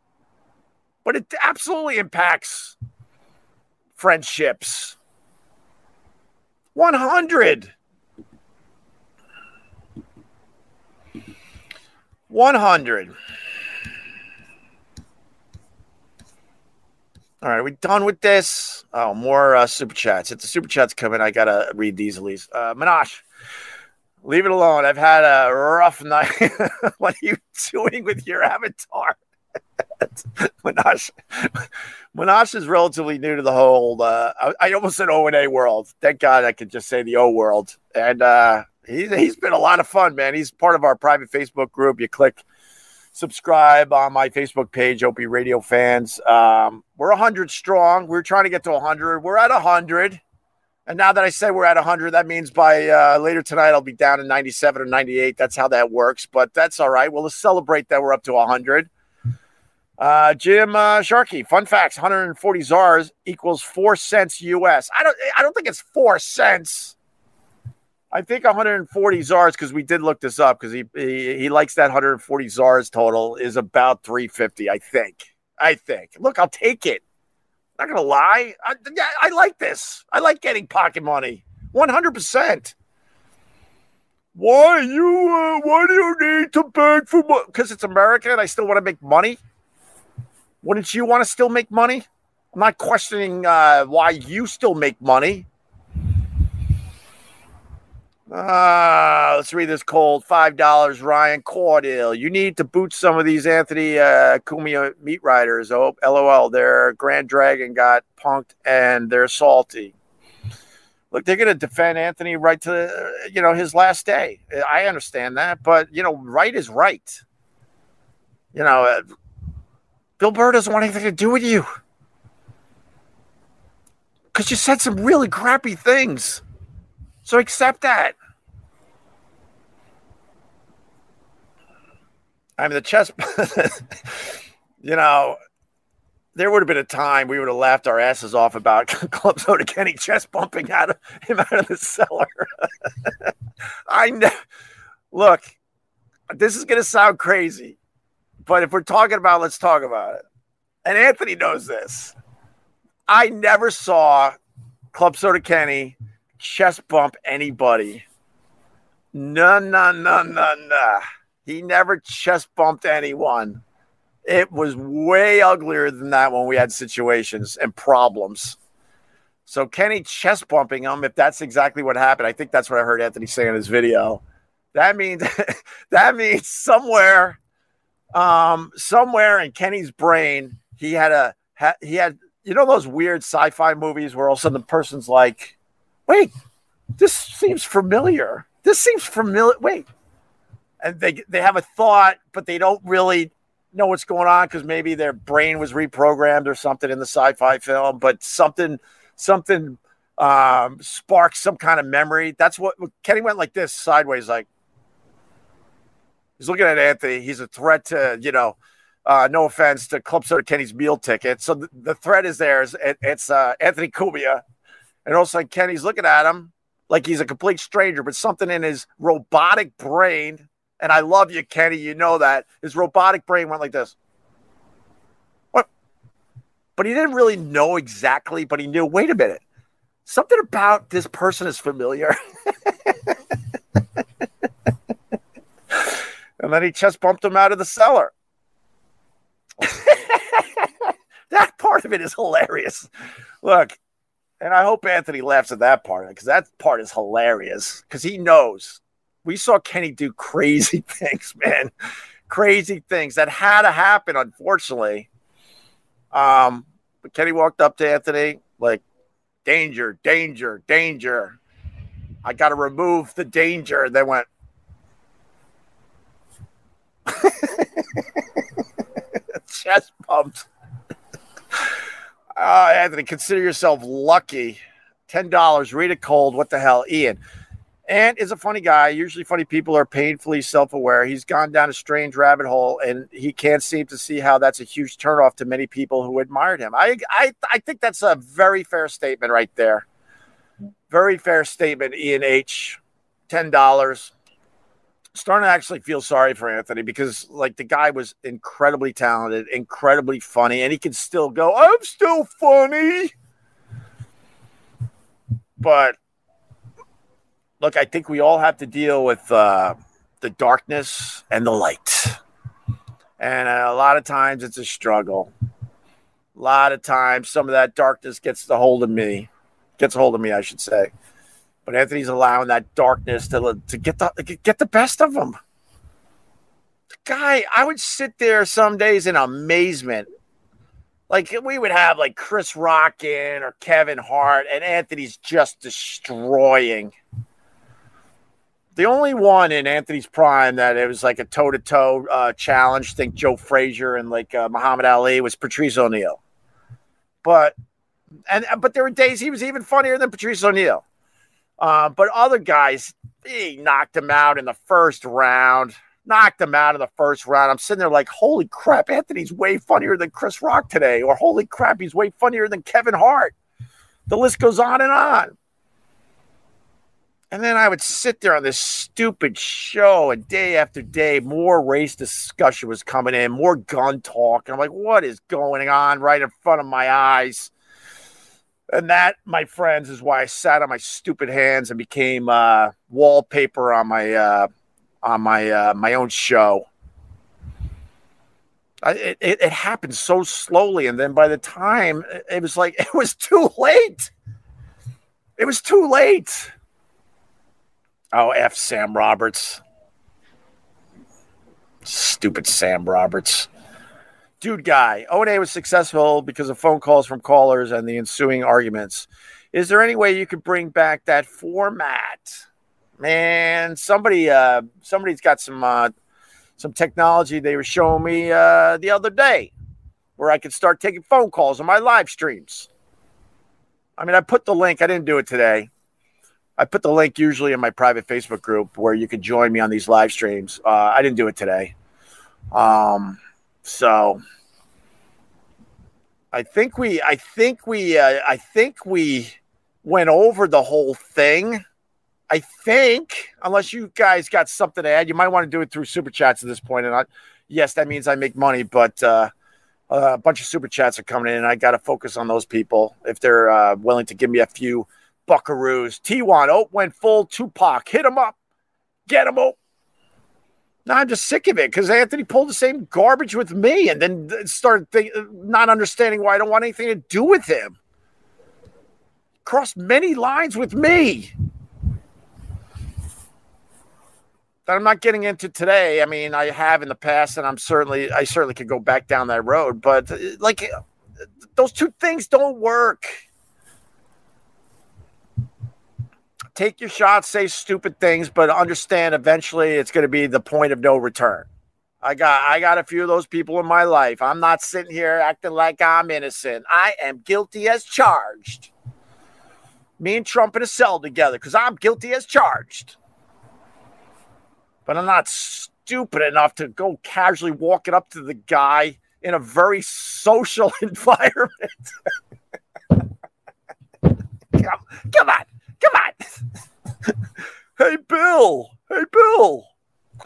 But it absolutely impacts friendships. One hundred. 100. All right, we done with this? Oh, more uh, super chats. If the super chats come in, I gotta read these at least. Uh, Minash, leave it alone. I've had a rough night. what are you doing with your avatar? Minash, Minash is relatively new to the whole. Uh, I, I, almost said O and A world. Thank God I could just say the O world. And uh, he's, he's been a lot of fun, man. He's part of our private Facebook group. You click subscribe on my Facebook page, Opie Radio fans. Um, we're 100 strong. We're trying to get to 100. We're at 100. And now that I say we're at 100, that means by uh, later tonight, I'll be down to 97 or 98. That's how that works. But that's all right. We'll celebrate that we're up to 100. Uh, Jim uh, Sharkey, fun facts: 140 czars equals four cents US. I don't, I don't think it's four cents. I think 140 czars because we did look this up because he, he he likes that 140 czars total is about 350. I think. I think. Look, I'll take it. I'm not gonna lie. I, I like this. I like getting pocket money. 100. percent Why you? Uh, why do you need to beg for money? Because it's America and I still want to make money. Wouldn't you want to still make money? I'm not questioning uh, why you still make money. Ah, let's read this cold. Five dollars, Ryan Cordell. You need to boot some of these Anthony uh, Cumia meat riders. Oh, lol. Their Grand Dragon got punked and they're salty. Look, they're going to defend Anthony right to you know his last day. I understand that, but you know, right is right. You know, uh, Bill Burr doesn't want anything to do with you because you said some really crappy things. So accept that. I mean, the chess, you know, there would have been a time we would have laughed our asses off about Club Soda Kenny chest bumping out of him out of the cellar. I know. Look, this is going to sound crazy, but if we're talking about, let's talk about it. And Anthony knows this. I never saw Club Soda Kenny chest bump anybody. No, no, no, no, no. He never chest bumped anyone. It was way uglier than that when we had situations and problems. So Kenny chest bumping him, if that's exactly what happened, I think that's what I heard Anthony say in his video. That means that means somewhere, um, somewhere in Kenny's brain, he had a he had you know those weird sci-fi movies where all of a sudden the person's like, "Wait, this seems familiar. This seems familiar. Wait, and they they have a thought, but they don't really know what's going on because maybe their brain was reprogrammed or something in the sci-fi film, but something something um, sparks some kind of memory. That's what Kenny went like this sideways, like he's looking at Anthony. He's a threat to you know. Uh, no offense to Club Soda Kenny's meal ticket. So the, the threat is there. It, it's uh, Anthony Cumia, and also Kenny's looking at him like he's a complete stranger, but something in his robotic brain and I love you, Kenny. You know that. His robotic brain went like this. What? But he didn't really know exactly, but he knew, wait a minute. Something about this person is familiar. and then he chest bumped him out of the cellar. that part of it is hilarious. Look, and I hope Anthony laughs at that part because that part is hilarious because he knows we saw Kenny do crazy things, man. Crazy things that had to happen, unfortunately. Um, but Kenny walked up to Anthony like, danger, danger, danger. I got to remove the danger. And then went, chest pumped. Uh, Anthony, consider yourself lucky. $10. Read it cold. What the hell? Ian. And is a funny guy. Usually, funny people are painfully self aware. He's gone down a strange rabbit hole, and he can't seem to see how that's a huge turnoff to many people who admired him. I, I, I think that's a very fair statement right there. Very fair statement, Ian H. $10. Starting to actually feel sorry for Anthony because, like, the guy was incredibly talented, incredibly funny, and he can still go, I'm still funny. But look, I think we all have to deal with uh, the darkness and the light. And a lot of times it's a struggle. A lot of times some of that darkness gets the hold of me, gets a hold of me, I should say. But Anthony's allowing that darkness to, to get the get the best of him. The guy, I would sit there some days in amazement. Like we would have like Chris Rock in or Kevin Hart, and Anthony's just destroying the only one in Anthony's prime that it was like a toe to toe challenge, think Joe Frazier and like uh, Muhammad Ali was Patrice O'Neal, But and but there were days he was even funnier than Patrice O'Neal. Uh, but other guys, he knocked him out in the first round. Knocked him out in the first round. I'm sitting there like, holy crap, Anthony's way funnier than Chris Rock today, or holy crap, he's way funnier than Kevin Hart. The list goes on and on. And then I would sit there on this stupid show, and day after day, more race discussion was coming in, more gun talk. And I'm like, what is going on right in front of my eyes? And that, my friends, is why I sat on my stupid hands and became uh, wallpaper on my uh, on my uh, my own show. I, it, it happened so slowly, and then by the time it was like it was too late. It was too late. Oh, F Sam Roberts. Stupid Sam Roberts. Dude guy. O&A was successful because of phone calls from callers and the ensuing arguments. Is there any way you could bring back that format? Man, somebody uh somebody's got some uh some technology they were showing me uh the other day where I could start taking phone calls on my live streams. I mean, I put the link, I didn't do it today. I put the link usually in my private Facebook group where you can join me on these live streams. Uh, I didn't do it today. Um, so I think we, I think we, uh, I think we went over the whole thing. I think, unless you guys got something to add, you might want to do it through super chats at this point. And I, yes, that means I make money, but uh, a bunch of super chats are coming in, and I got to focus on those people if they're uh, willing to give me a few Buckaroos. T1 Oat went full Tupac. Hit him up. Get him up. Now I'm just sick of it because Anthony pulled the same garbage with me and then started think, uh, not understanding why I don't want anything to do with him. Crossed many lines with me that I'm not getting into today. I mean, I have in the past, and I'm certainly, I certainly could go back down that road, but uh, like uh, those two things don't work. Take your shots, say stupid things, but understand eventually it's going to be the point of no return. I got I got a few of those people in my life. I'm not sitting here acting like I'm innocent. I am guilty as charged. Me and Trump in a cell together because I'm guilty as charged. But I'm not stupid enough to go casually walking up to the guy in a very social environment. come, come on. hey, Bill. Hey, Bill.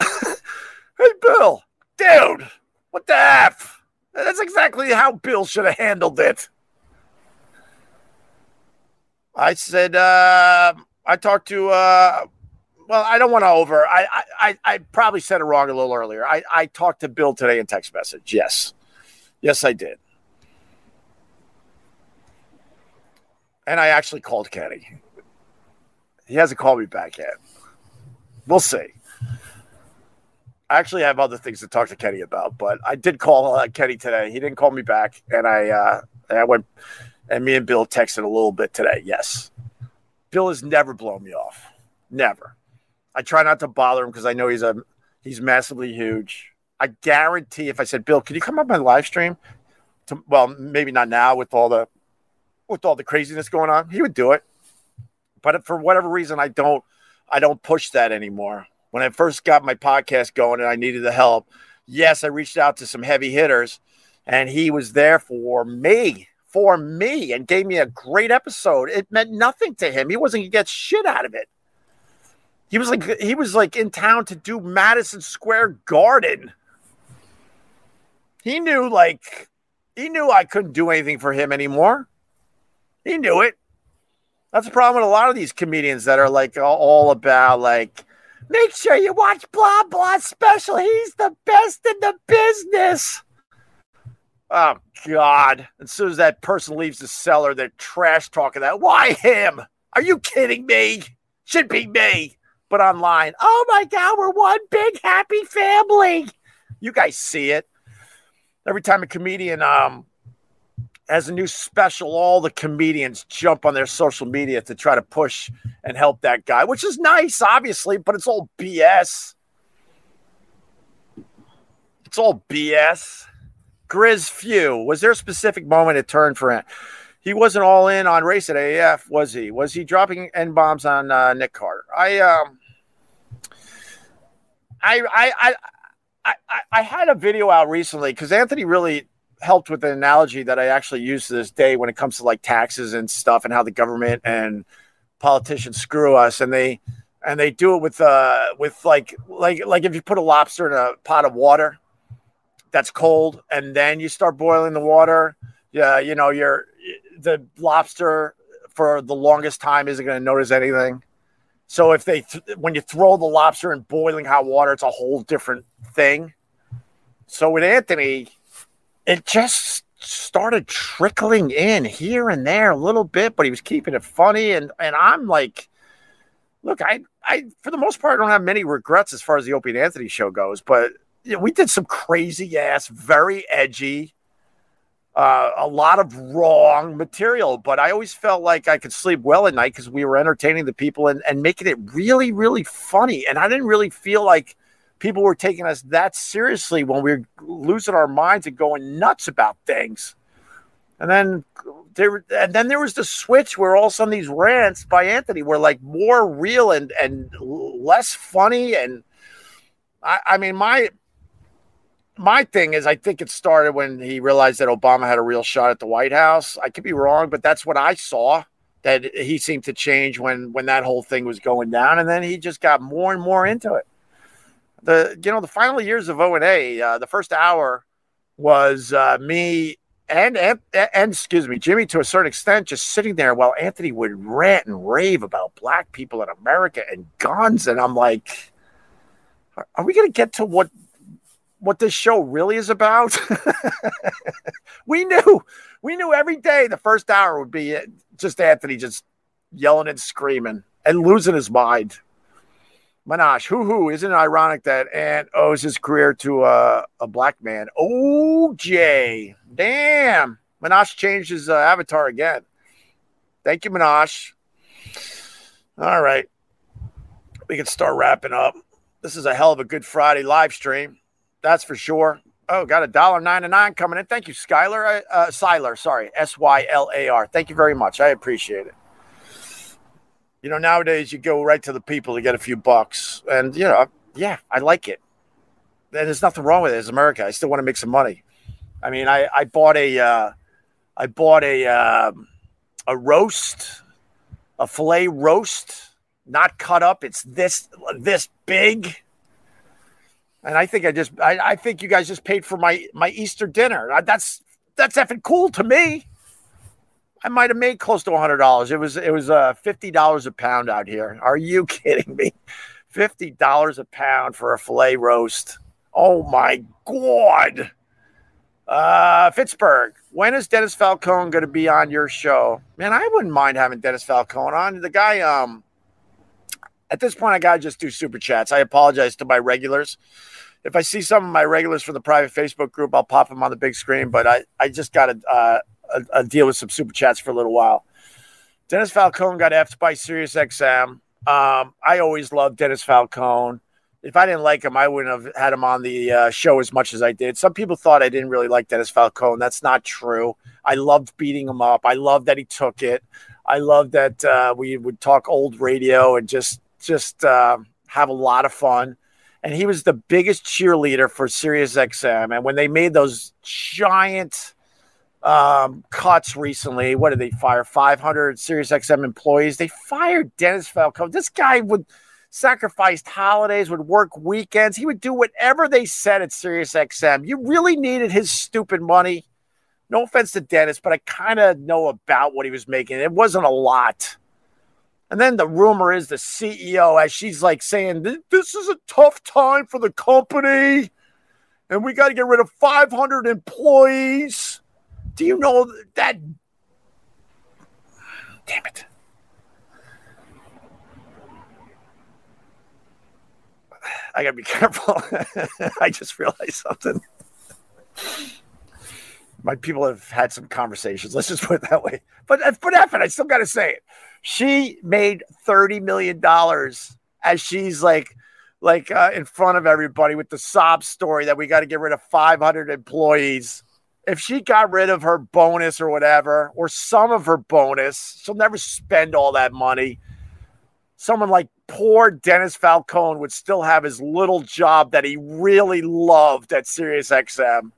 hey, Bill dude, what the F? That's exactly how Bill should have handled it. I said, uh, I talked to, uh, well, I don't want to over. I, I, I probably said it wrong a little earlier. I, I talked to Bill today in text message. Yes. Yes, I did. And I actually called Kenny. He hasn't called me back yet. We'll see. I actually have other things to talk to Kenny about, but I did call uh, Kenny today. He didn't call me back, and I uh, I went and me and Bill texted a little bit today. Yes, Bill has never blown me off, never. I try not to bother him because I know he's a he's massively huge. I guarantee if I said, Bill, can you come on my live stream? To, well, maybe not now with all the with all the craziness going on, he would do it. But for whatever reason, I don't I don't push that anymore when I first got my podcast going and I needed the help, yes, I reached out to some heavy hitters and he was there for me, for me, and gave me a great episode. It meant nothing to him. He wasn't gonna get shit out of it. He was like he was like in town to do Madison Square Garden. He knew like he knew I couldn't do anything for him anymore. He knew it. That's the problem with a lot of these comedians that are like all about like Make sure you watch Blah Blah special. He's the best in the business. Oh God! As soon as that person leaves the cellar, they're trash talking that. Why him? Are you kidding me? Should be me. But online, oh my God, we're one big happy family. You guys see it every time a comedian um has a new special, all the comedians jump on their social media to try to push and help that guy, which is nice, obviously, but it's all BS. It's all BS. Grizz Few, was there a specific moment it turned for him? He wasn't all in on race at AF, was he? Was he dropping n bombs on uh, Nick Carter? I um, I I I I, I had a video out recently because Anthony really helped with an analogy that I actually use to this day when it comes to like taxes and stuff and how the government and politicians screw us and they and they do it with uh with like like like if you put a lobster in a pot of water that's cold and then you start boiling the water yeah you know you're the lobster for the longest time isn't going to notice anything. So if they th- when you throw the lobster in boiling hot water it's a whole different thing. So with anthony it just started trickling in here and there a little bit, but he was keeping it funny. And and I'm like, look, I I for the most part I don't have many regrets as far as the Opie and Anthony show goes, but you know, we did some crazy ass, very edgy, uh, a lot of wrong material. But I always felt like I could sleep well at night because we were entertaining the people and, and making it really, really funny. And I didn't really feel like people were taking us that seriously when we were losing our minds and going nuts about things. And then there, and then there was the switch where all of a sudden these rants by Anthony were like more real and and less funny. And I, I mean, my my thing is, I think it started when he realized that Obama had a real shot at the White House. I could be wrong, but that's what I saw. That he seemed to change when when that whole thing was going down, and then he just got more and more into it the you know the final years of O and A, uh, the first hour was uh, me and, and and excuse me, Jimmy to a certain extent, just sitting there while Anthony would rant and rave about black people in America and guns, and I'm like, are we going to get to what what this show really is about? we knew, we knew every day the first hour would be just Anthony just yelling and screaming and losing his mind. Manash, hoo hoo, isn't it ironic that Ant owes his career to a, a black man? OJ, damn. Manash changed his uh, avatar again. Thank you, Manash. All right. We can start wrapping up. This is a hell of a good Friday live stream. That's for sure. Oh, got a dollar ninety nine coming in. Thank you, Skylar. Uh, Sylar, sorry, S Y L A R. Thank you very much. I appreciate it. You know, nowadays you go right to the people to get a few bucks, and you know, yeah, I like it. And there's nothing wrong with it. It's America. I still want to make some money. I mean, I I bought a uh, I bought a um, a roast, a fillet roast, not cut up. It's this this big and I think I just I, I think you guys just paid for my my Easter dinner. That's that's effing cool to me. I might have made close to hundred dollars. It was it was uh fifty dollars a pound out here. Are you kidding me? Fifty dollars a pound for a fillet roast. Oh my god. Uh Pittsburgh. When is Dennis Falcone going to be on your show? Man, I wouldn't mind having Dennis Falcone on. The guy, um, at this point, I gotta just do super chats. I apologize to my regulars. If I see some of my regulars from the private Facebook group, I'll pop them on the big screen. But I, I just got to uh, a, deal with some super chats for a little while. Dennis Falcone got effed by SiriusXM. Um, I always loved Dennis Falcone. If I didn't like him, I wouldn't have had him on the uh, show as much as I did. Some people thought I didn't really like Dennis Falcone. That's not true. I loved beating him up. I loved that he took it. I loved that uh, we would talk old radio and just just uh, have a lot of fun. And he was the biggest cheerleader for SiriusXM. And when they made those giant um, cuts recently, what did they fire? 500 SiriusXM employees. They fired Dennis Falcone. This guy would sacrifice holidays, would work weekends. He would do whatever they said at SiriusXM. You really needed his stupid money. No offense to Dennis, but I kind of know about what he was making. It wasn't a lot. And then the rumor is the CEO, as she's like saying, this is a tough time for the company and we got to get rid of 500 employees. Do you know that? Damn it. I got to be careful. I just realized something. My people have had some conversations. Let's just put it that way. But but it, I still got to say it. She made $30 million as she's like, like uh, in front of everybody with the sob story that we got to get rid of 500 employees. If she got rid of her bonus or whatever, or some of her bonus, she'll never spend all that money. Someone like poor Dennis Falcone would still have his little job that he really loved at SiriusXM.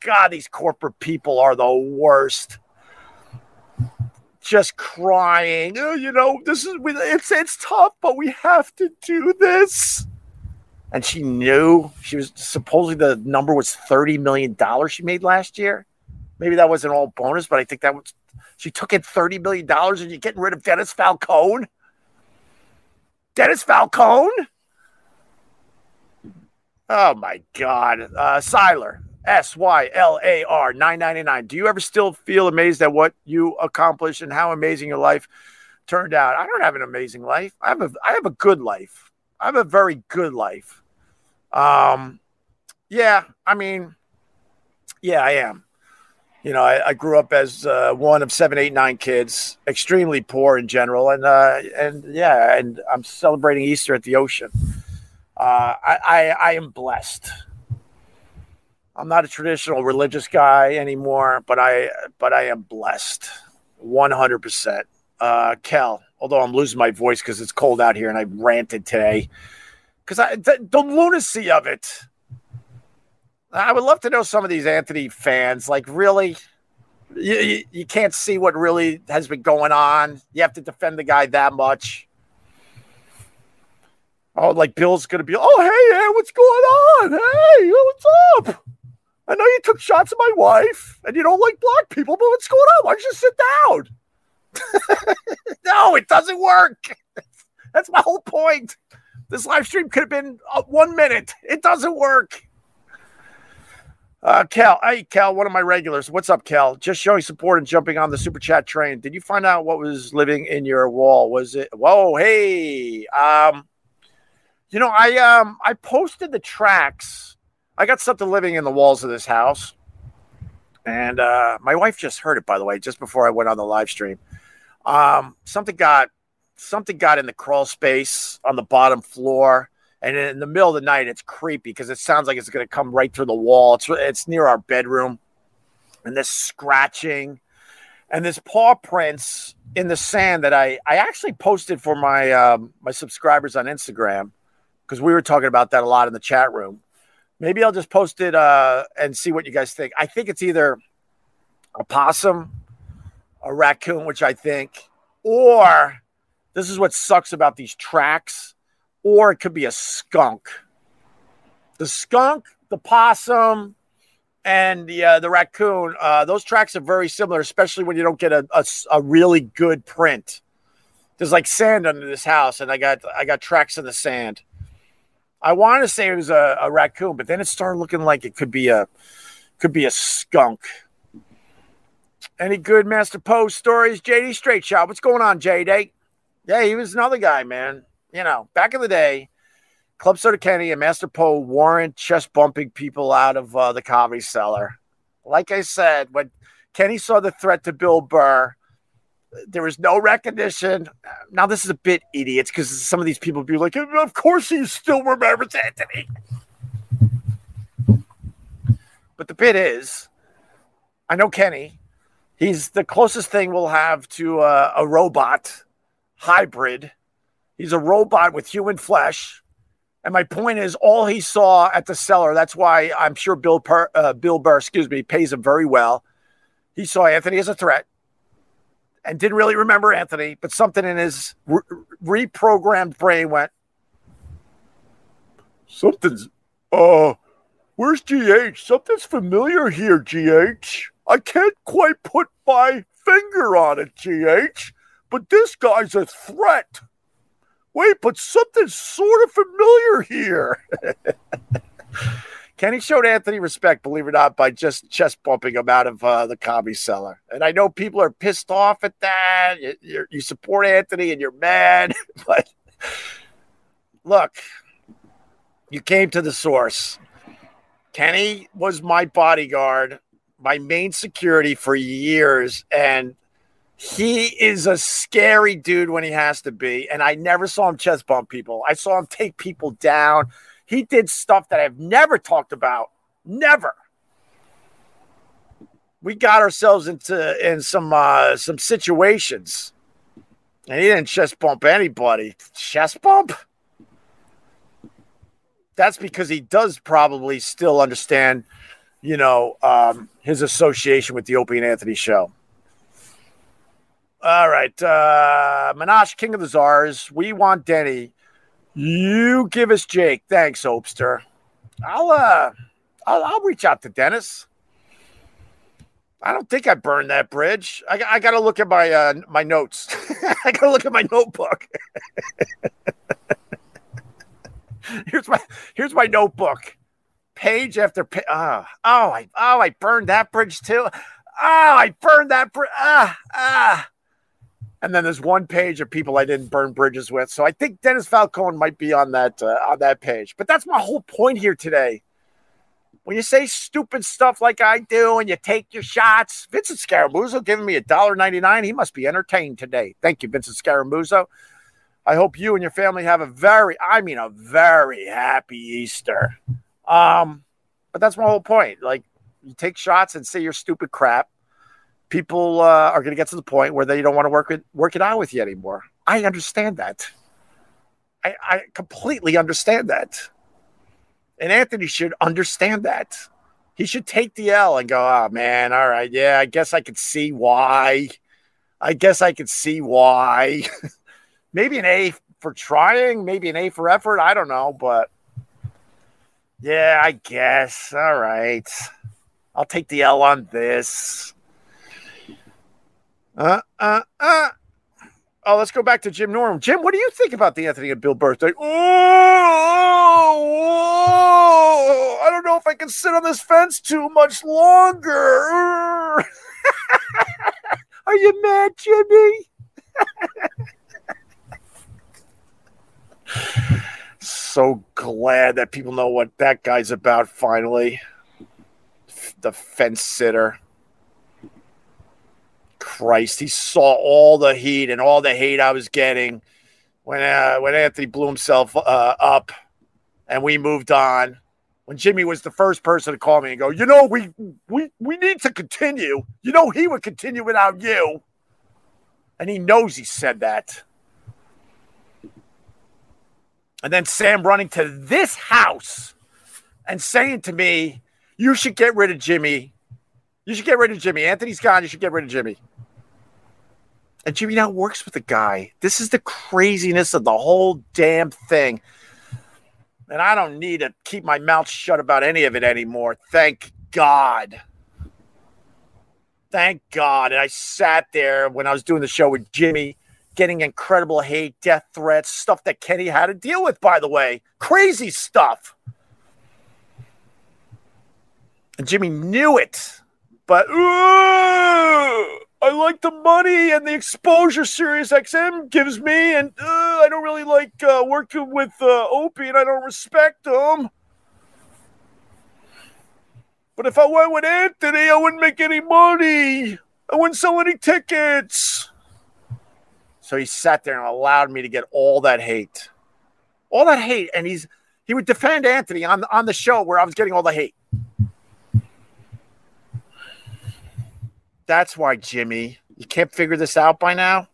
God, these corporate people are the worst just crying. Oh, you know, this is it's it's tough, but we have to do this. And she knew she was supposedly the number was thirty million dollars she made last year. Maybe that wasn't all bonus, but I think that was she took in thirty million dollars, and you're getting rid of Dennis Falcone. Dennis Falcone. Oh my God, uh, Sylar. S Y L A R 999. Do you ever still feel amazed at what you accomplished and how amazing your life turned out? I don't have an amazing life. I have a I have a good life. I have a very good life. Um yeah, I mean, yeah, I am. You know, I, I grew up as uh, one of seven, eight, nine kids, extremely poor in general, and uh, and yeah, and I'm celebrating Easter at the ocean. Uh, I, I I am blessed. I'm not a traditional religious guy anymore, but I but I am blessed, 100. Uh, percent Kel, although I'm losing my voice because it's cold out here and I ranted today because I the, the lunacy of it. I would love to know some of these Anthony fans. Like, really, you, you, you can't see what really has been going on. You have to defend the guy that much. Oh, like Bill's gonna be, oh hey, hey, what's going on? Hey, what's up? I know you took shots at my wife and you don't like black people, but what's going on? Why don't you sit down? no, it doesn't work. That's my whole point. This live stream could have been uh, one minute. It doesn't work. Uh, Cal, hey, Cal, one of my regulars. What's up, Cal? Just showing support and jumping on the super chat train. Did you find out what was living in your wall? Was it? Whoa, hey, um, you know, I um, I posted the tracks I got something living in the walls of this house. And uh, my wife just heard it, by the way, just before I went on the live stream. Um, something got something got in the crawl space on the bottom floor. And in the middle of the night, it's creepy because it sounds like it's going to come right through the wall. It's, it's near our bedroom. And this scratching and this paw prints in the sand that I, I actually posted for my um, my subscribers on Instagram because we were talking about that a lot in the chat room. Maybe I'll just post it uh, and see what you guys think. I think it's either a possum, a raccoon, which I think, or this is what sucks about these tracks, or it could be a skunk. The skunk, the possum, and the uh, the raccoon, uh, those tracks are very similar, especially when you don't get a, a, a really good print. There's like sand under this house, and I got I got tracks in the sand. I want to say it was a, a raccoon, but then it started looking like it could be a could be a skunk. Any good Master Poe stories? JD Straight Shot. What's going on, JD? Yeah, he was another guy, man. You know, back in the day, Club Soda Kenny and Master Poe weren't chest bumping people out of uh, the comedy cellar. Like I said, when Kenny saw the threat to Bill Burr, there was no recognition. Now, this is a bit idiots because some of these people be like, of course he still remembers Anthony. But the bit is, I know Kenny. He's the closest thing we'll have to uh, a robot hybrid. He's a robot with human flesh. And my point is, all he saw at the cellar. That's why I'm sure Bill per, uh, Bill Burr, excuse me, pays him very well. He saw Anthony as a threat and didn't really remember Anthony, but something in his re- reprogrammed brain went, Something's, uh, where's GH? Something's familiar here, GH. I can't quite put my finger on it, GH, but this guy's a threat. Wait, but something's sort of familiar here. Kenny showed Anthony respect, believe it or not, by just chest bumping him out of uh, the comedy cellar. And I know people are pissed off at that. You, you support Anthony and you're mad, but look, you came to the source. Kenny was my bodyguard, my main security for years, and he is a scary dude when he has to be. And I never saw him chest bump people. I saw him take people down. He did stuff that I've never talked about. Never. We got ourselves into in some uh, some situations, and he didn't chest bump anybody. Chest bump. That's because he does probably still understand, you know, um, his association with the Opie and Anthony show. All right, uh, Minash, King of the Czars. We want Denny you give us Jake. Thanks, Opster. I'll uh I'll, I'll reach out to Dennis. I don't think I burned that bridge. I, I got to look at my uh, my notes. I got to look at my notebook. here's my here's my notebook. Page after page. Oh, oh, I oh I burned that bridge too. Oh, I burned that bridge. Ah, ah. And then there's one page of people I didn't burn bridges with. So I think Dennis Falcone might be on that uh, on that page. But that's my whole point here today. When you say stupid stuff like I do and you take your shots, Vincent Scaramuzzo giving me a dollar ninety nine. He must be entertained today. Thank you, Vincent Scaramuzzo. I hope you and your family have a very, I mean, a very happy Easter. Um, but that's my whole point. Like, you take shots and say your stupid crap people uh, are going to get to the point where they don't want to work it work it out with you anymore. I understand that. I, I completely understand that. And Anthony should understand that. He should take the L and go, oh man, all right, yeah, I guess I could see why. I guess I could see why. maybe an A for trying, maybe an A for effort. I don't know, but yeah, I guess. All right. I'll take the L on this. Uh, uh, uh. Oh, let's go back to Jim Norm. Jim, what do you think about the Anthony and Bill birthday? Oh, oh, I don't know if I can sit on this fence too much longer. Are you mad, Jimmy? so glad that people know what that guy's about finally. The fence sitter Christ. He saw all the heat and all the hate I was getting when uh, when Anthony blew himself uh, up and we moved on. When Jimmy was the first person to call me and go, you know, we we we need to continue. You know, he would continue without you. And he knows he said that. And then Sam running to this house and saying to me, You should get rid of Jimmy. You should get rid of Jimmy. Anthony's gone. You should get rid of Jimmy. And Jimmy now works with the guy. This is the craziness of the whole damn thing. And I don't need to keep my mouth shut about any of it anymore. Thank God. Thank God. And I sat there when I was doing the show with Jimmy getting incredible hate, death threats, stuff that Kenny had to deal with, by the way. Crazy stuff. And Jimmy knew it. But ooh, I like the money and the exposure Sirius XM gives me, and uh, I don't really like uh, working with uh, Opie, and I don't respect him. But if I went with Anthony, I wouldn't make any money. I wouldn't sell any tickets. So he sat there and allowed me to get all that hate, all that hate, and he's he would defend Anthony on on the show where I was getting all the hate. That's why, Jimmy, you can't figure this out by now.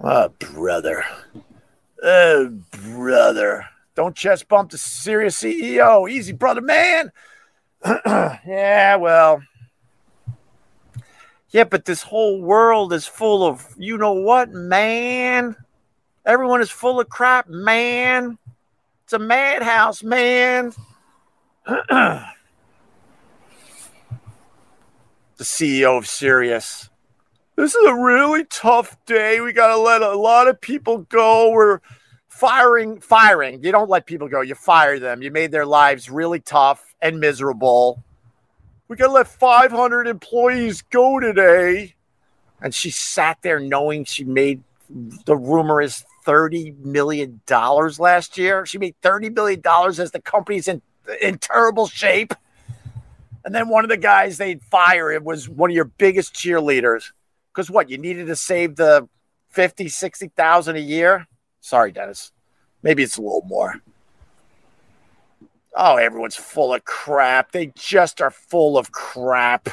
Oh, brother. Oh, brother. Don't chest bump the Sirius CEO. Easy, brother, man. yeah, well. Yeah, but this whole world is full of, you know what, man? Everyone is full of crap, man. It's a madhouse, man. the CEO of Sirius. This is a really tough day. We got to let a lot of people go. We're firing, firing. You don't let people go, you fire them. You made their lives really tough and miserable. We got to let 500 employees go today. And she sat there knowing she made the rumor is $30 million last year. She made $30 million as the company's in, in terrible shape. And then one of the guys they'd fire it was one of your biggest cheerleaders. Because what? You needed to save the 50, 60,000 a year? Sorry, Dennis. Maybe it's a little more. Oh, everyone's full of crap. They just are full of crap.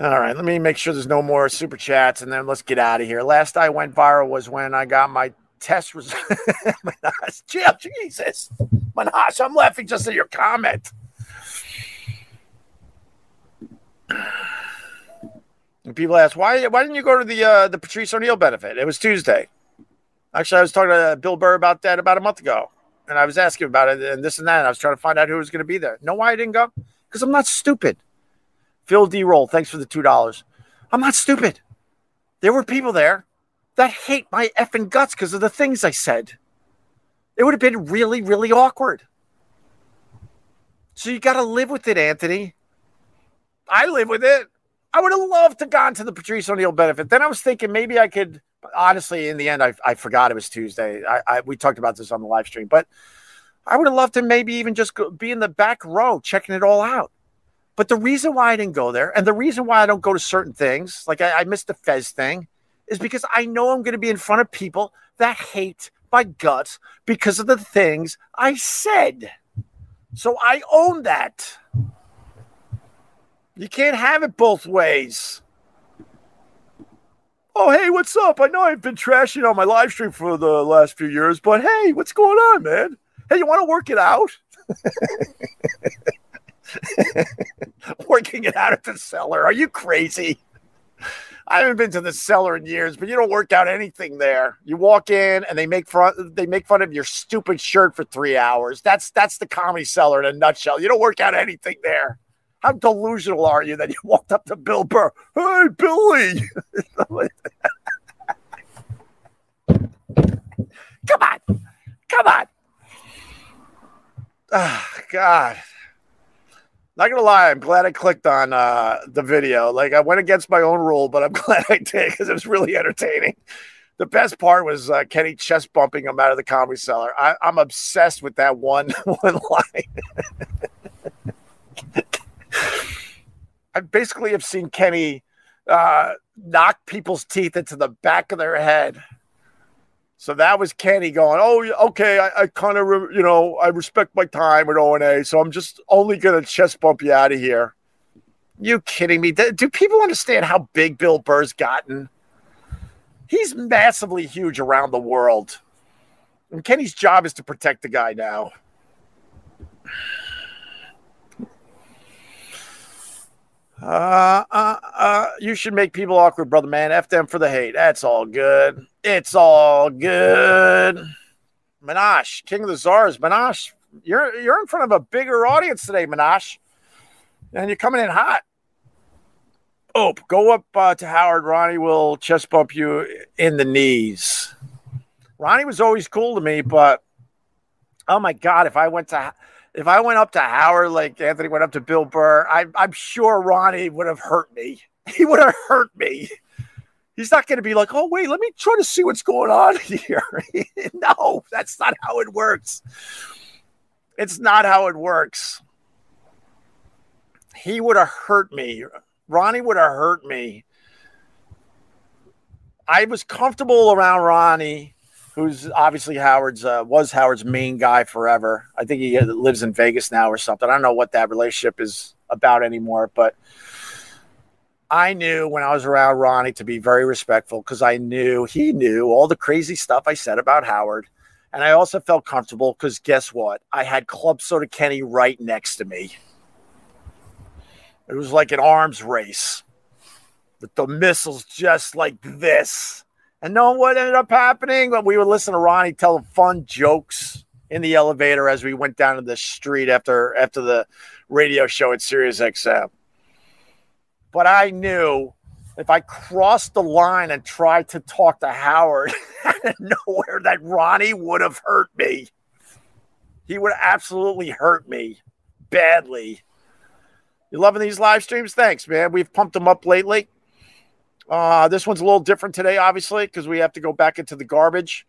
All right, let me make sure there's no more super chats and then let's get out of here. Last I went viral was when I got my test result. Jesus. Manash, I'm laughing just at your comment. And people ask, why why didn't you go to the uh, the Patrice O'Neal benefit? It was Tuesday. Actually, I was talking to Bill Burr about that about a month ago, and I was asking about it and this and that. And I was trying to find out who was going to be there. Know why I didn't go? Because I'm not stupid. Phil D. Roll, thanks for the two dollars. I'm not stupid. There were people there that hate my effing guts because of the things I said. It would have been really, really awkward. So you got to live with it, Anthony. I live with it. I would have loved to gone to the Patrice O'Neal benefit. Then I was thinking maybe I could honestly, in the end, I, I forgot it was Tuesday. I, I, we talked about this on the live stream, but I would have loved to maybe even just go, be in the back row checking it all out. But the reason why I didn't go there, and the reason why I don't go to certain things, like I, I missed the Fez thing, is because I know I'm going to be in front of people that hate my guts because of the things I said. So I own that. You can't have it both ways. Oh, hey, what's up? I know I've been trashing on my live stream for the last few years, but hey, what's going on, man? Hey, you want to work it out? Out at the cellar. Are you crazy? I haven't been to the cellar in years, but you don't work out anything there. You walk in and they make fun they make fun of your stupid shirt for three hours. That's that's the comedy cellar in a nutshell. You don't work out anything there. How delusional are you that you walked up to Bill Burr? Hey, Billy. Come on. Come on. Oh, God. Not gonna lie, I'm glad I clicked on uh, the video. Like I went against my own rule, but I'm glad I did because it was really entertaining. the best part was uh, Kenny chest bumping him out of the comedy cellar. I, am obsessed with that one one line. I basically have seen Kenny uh, knock people's teeth into the back of their head. So that was Kenny going, oh, okay, I, I kind of, re- you know, I respect my time at O&A, so I'm just only going to chest bump you out of here. You kidding me? Do, do people understand how big Bill Burr's gotten? He's massively huge around the world. And Kenny's job is to protect the guy now. Uh, uh, uh, you should make people awkward, brother man. F them for the hate. That's all good. It's all good. Minash, King of the Czars. Minash, you're you're in front of a bigger audience today, Minash. And you're coming in hot. Oh, go up uh, to Howard. Ronnie will chest bump you in the knees. Ronnie was always cool to me, but oh my God, if I went to if I went up to Howard like Anthony went up to Bill Burr, I, I'm sure Ronnie would have hurt me. He would have hurt me. He's not going to be like, oh, wait, let me try to see what's going on here. no, that's not how it works. It's not how it works. He would have hurt me. Ronnie would have hurt me. I was comfortable around Ronnie who's obviously Howard's uh, was Howard's main guy forever. I think he lives in Vegas now or something. I don't know what that relationship is about anymore, but I knew when I was around Ronnie to be very respectful because I knew he knew all the crazy stuff I said about Howard. And I also felt comfortable because guess what? I had Club Soda Kenny right next to me. It was like an arms race with the missiles just like this. And knowing what ended up happening? When we would listen to Ronnie tell fun jokes in the elevator as we went down to the street after after the radio show at Sirius XM. But I knew if I crossed the line and tried to talk to Howard nowhere, that Ronnie would have hurt me. He would absolutely hurt me badly. You loving these live streams? Thanks, man. We've pumped them up lately. Uh, this one's a little different today, obviously, because we have to go back into the garbage.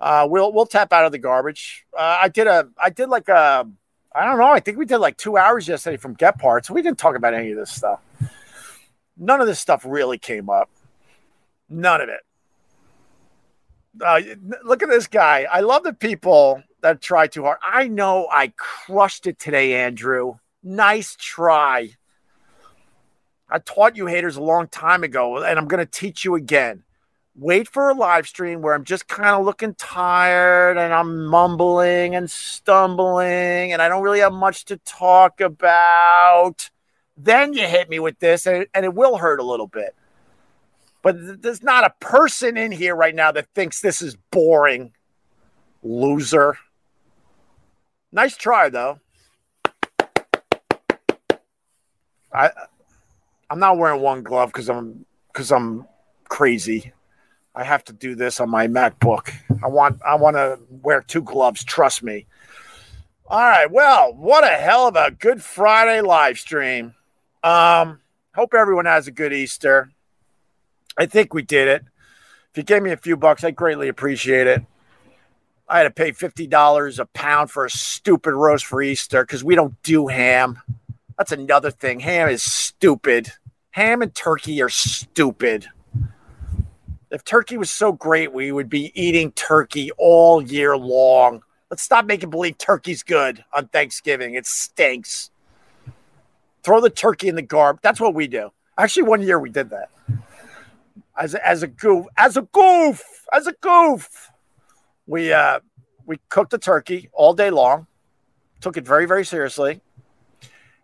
Uh, we'll we'll tap out of the garbage. Uh, I did a I did like a I don't know. I think we did like two hours yesterday from Get Parts. We didn't talk about any of this stuff. None of this stuff really came up. None of it. Uh, look at this guy. I love the people that try too hard. I know I crushed it today, Andrew. Nice try. I taught you haters a long time ago, and I'm going to teach you again. Wait for a live stream where I'm just kind of looking tired and I'm mumbling and stumbling and I don't really have much to talk about. Then you hit me with this, and, and it will hurt a little bit. But th- there's not a person in here right now that thinks this is boring. Loser. Nice try, though. I I'm not wearing one glove because I'm because I'm crazy. I have to do this on my MacBook. I want I want to wear two gloves. Trust me. All right. Well, what a hell of a good Friday live stream. Um, hope everyone has a good Easter. I think we did it. If you gave me a few bucks, I greatly appreciate it. I had to pay fifty dollars a pound for a stupid roast for Easter because we don't do ham. That's another thing. Ham is stupid. Ham and turkey are stupid. If turkey was so great, we would be eating turkey all year long. Let's stop making believe turkey's good on Thanksgiving. It stinks. Throw the turkey in the garb. That's what we do. Actually, one year we did that. As a, as a goof, as a goof, as a goof. We uh we cooked the turkey all day long. Took it very very seriously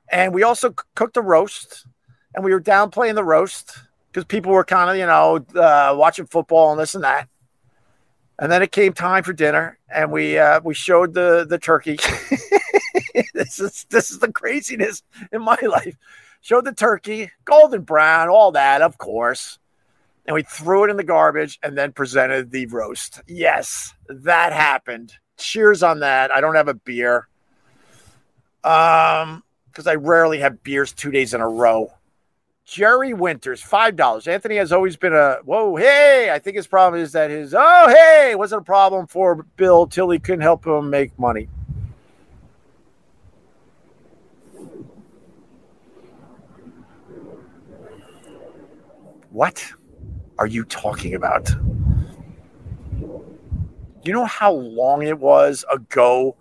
and we also cooked a roast, and we were downplaying the roast because people were kind of, you know, uh, watching football and this and that. And then it came time for dinner, and we uh, we showed the the turkey. this is this is the craziness in my life. Showed the turkey, golden brown, all that, of course. And we threw it in the garbage and then presented the roast. Yes, that happened. Cheers on that. I don't have a beer. Um, because I rarely have beers two days in a row. Jerry Winters, five dollars. Anthony has always been a whoa, hey. I think his problem is that his oh hey wasn't a problem for Bill till he couldn't help him make money. What are you talking about? You know how long it was ago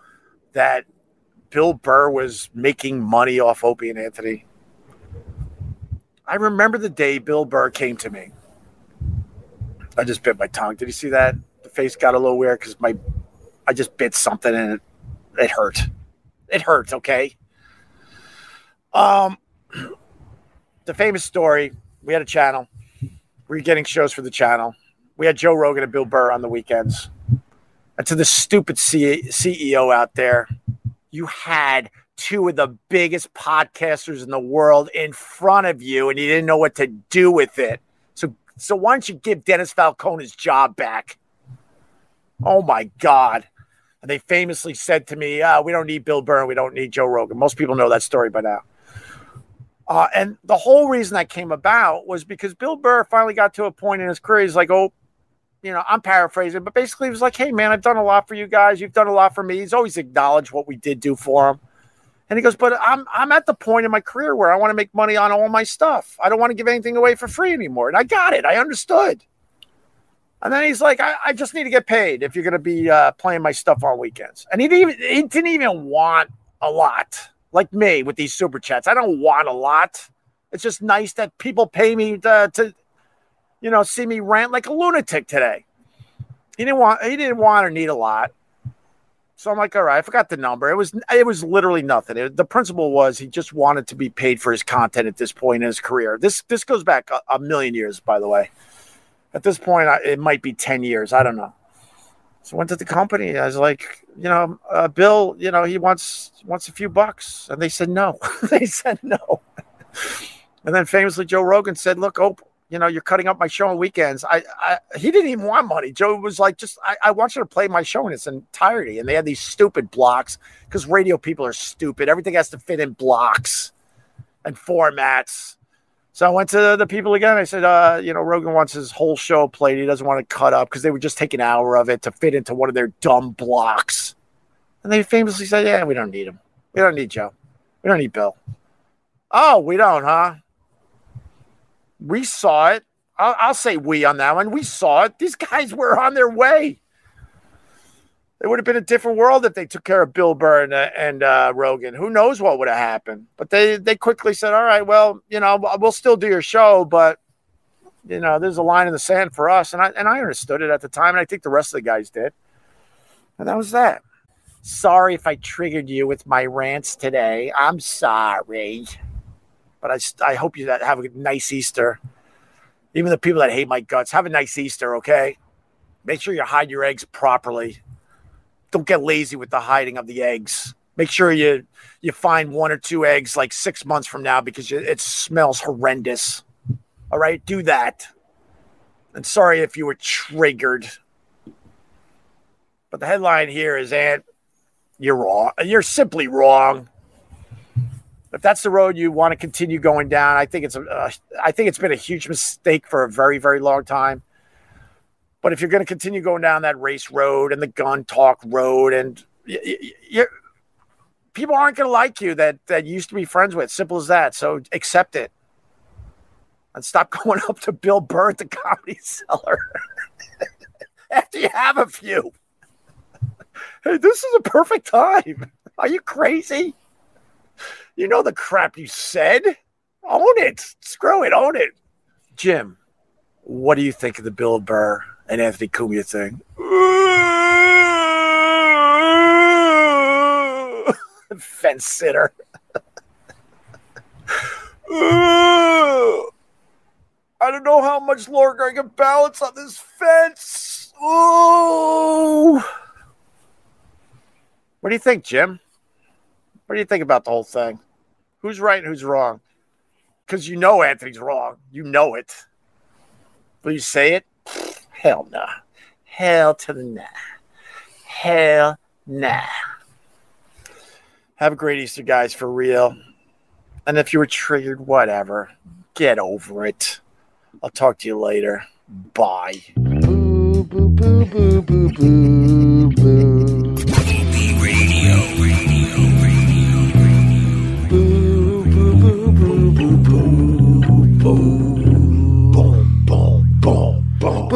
that Bill Burr was making money off Opie and Anthony? I remember the day Bill Burr came to me. I just bit my tongue. Did you see that? The face got a little weird because my I just bit something and it, it hurt. It hurt, okay? Um the famous story, we had a channel. We were getting shows for the channel. We had Joe Rogan and Bill Burr on the weekends. And to the stupid C- CEO out there, you had two of the biggest podcasters in the world in front of you and you didn't know what to do with it. So so why don't you give Dennis Falcone his job back? Oh my God. And they famously said to me, uh, we don't need Bill Burr, we don't need Joe Rogan. Most people know that story by now. Uh, and the whole reason that came about was because Bill Burr finally got to a point in his career. He's like, oh, you know, I'm paraphrasing, but basically he was like, hey, man, I've done a lot for you guys. You've done a lot for me. He's always acknowledged what we did do for him. And he goes, but I'm I'm at the point in my career where I want to make money on all my stuff. I don't want to give anything away for free anymore. And I got it. I understood. And then he's like, I, I just need to get paid if you're going to be uh, playing my stuff on weekends. And he didn't even, he didn't even want a lot like me with these super chats. I don't want a lot. It's just nice that people pay me to, to you know, see me rant like a lunatic today. He didn't want he didn't want or need a lot. So I'm like, all right, I forgot the number. It was it was literally nothing. It, the principle was he just wanted to be paid for his content at this point in his career. This this goes back a, a million years, by the way. At this point, I, it might be ten years. I don't know. So I went to the company. I was like, you know, uh, Bill, you know, he wants wants a few bucks, and they said no. they said no. and then famously, Joe Rogan said, "Look, oh, you know, you're cutting up my show on weekends." I, I he didn't even want money. Joe was like, "Just, I, I want you to play my show in its entirety." And they had these stupid blocks because radio people are stupid. Everything has to fit in blocks and formats. So I went to the people again. I said, uh, you know, Rogan wants his whole show played. He doesn't want to cut up because they would just take an hour of it to fit into one of their dumb blocks. And they famously said, yeah, we don't need him. We don't need Joe. We don't need Bill. Oh, we don't, huh? We saw it. I'll, I'll say we on that one. We saw it. These guys were on their way. It would have been a different world if they took care of Bill Burr and, uh, and uh, Rogan. Who knows what would have happened? But they they quickly said, "All right, well, you know, we'll still do your show, but you know, there's a line in the sand for us." And I and I understood it at the time, and I think the rest of the guys did. And that was that. Sorry if I triggered you with my rants today. I'm sorry, but I I hope you have a nice Easter. Even the people that hate my guts, have a nice Easter, okay? Make sure you hide your eggs properly don't get lazy with the hiding of the eggs. Make sure you you find one or two eggs like six months from now because it smells horrendous. All right, do that. And sorry if you were triggered. But the headline here is Ant, you're wrong. You're simply wrong. If that's the road you want to continue going down, I think it's a, uh, I think it's been a huge mistake for a very, very long time. But if you're going to continue going down that race road and the gun talk road, and people aren't going to like you that that you used to be friends with. Simple as that. So accept it and stop going up to Bill Burr at the Comedy Cellar after you have a few. Hey, this is a perfect time. Are you crazy? You know the crap you said. Own it. Screw it. Own it. Jim, what do you think of the Bill Burr and Anthony Cumia thing. Fence sitter. I don't know how much longer I can balance on this fence. Ooh. What do you think, Jim? What do you think about the whole thing? Who's right and who's wrong? Because you know Anthony's wrong. You know it. Will you say it? Hell nah. Hell to the nah. Hell nah. Have a great Easter, guys, for real. And if you were triggered, whatever. Get over it. I'll talk to you later. Bye. Boo, boo, boo.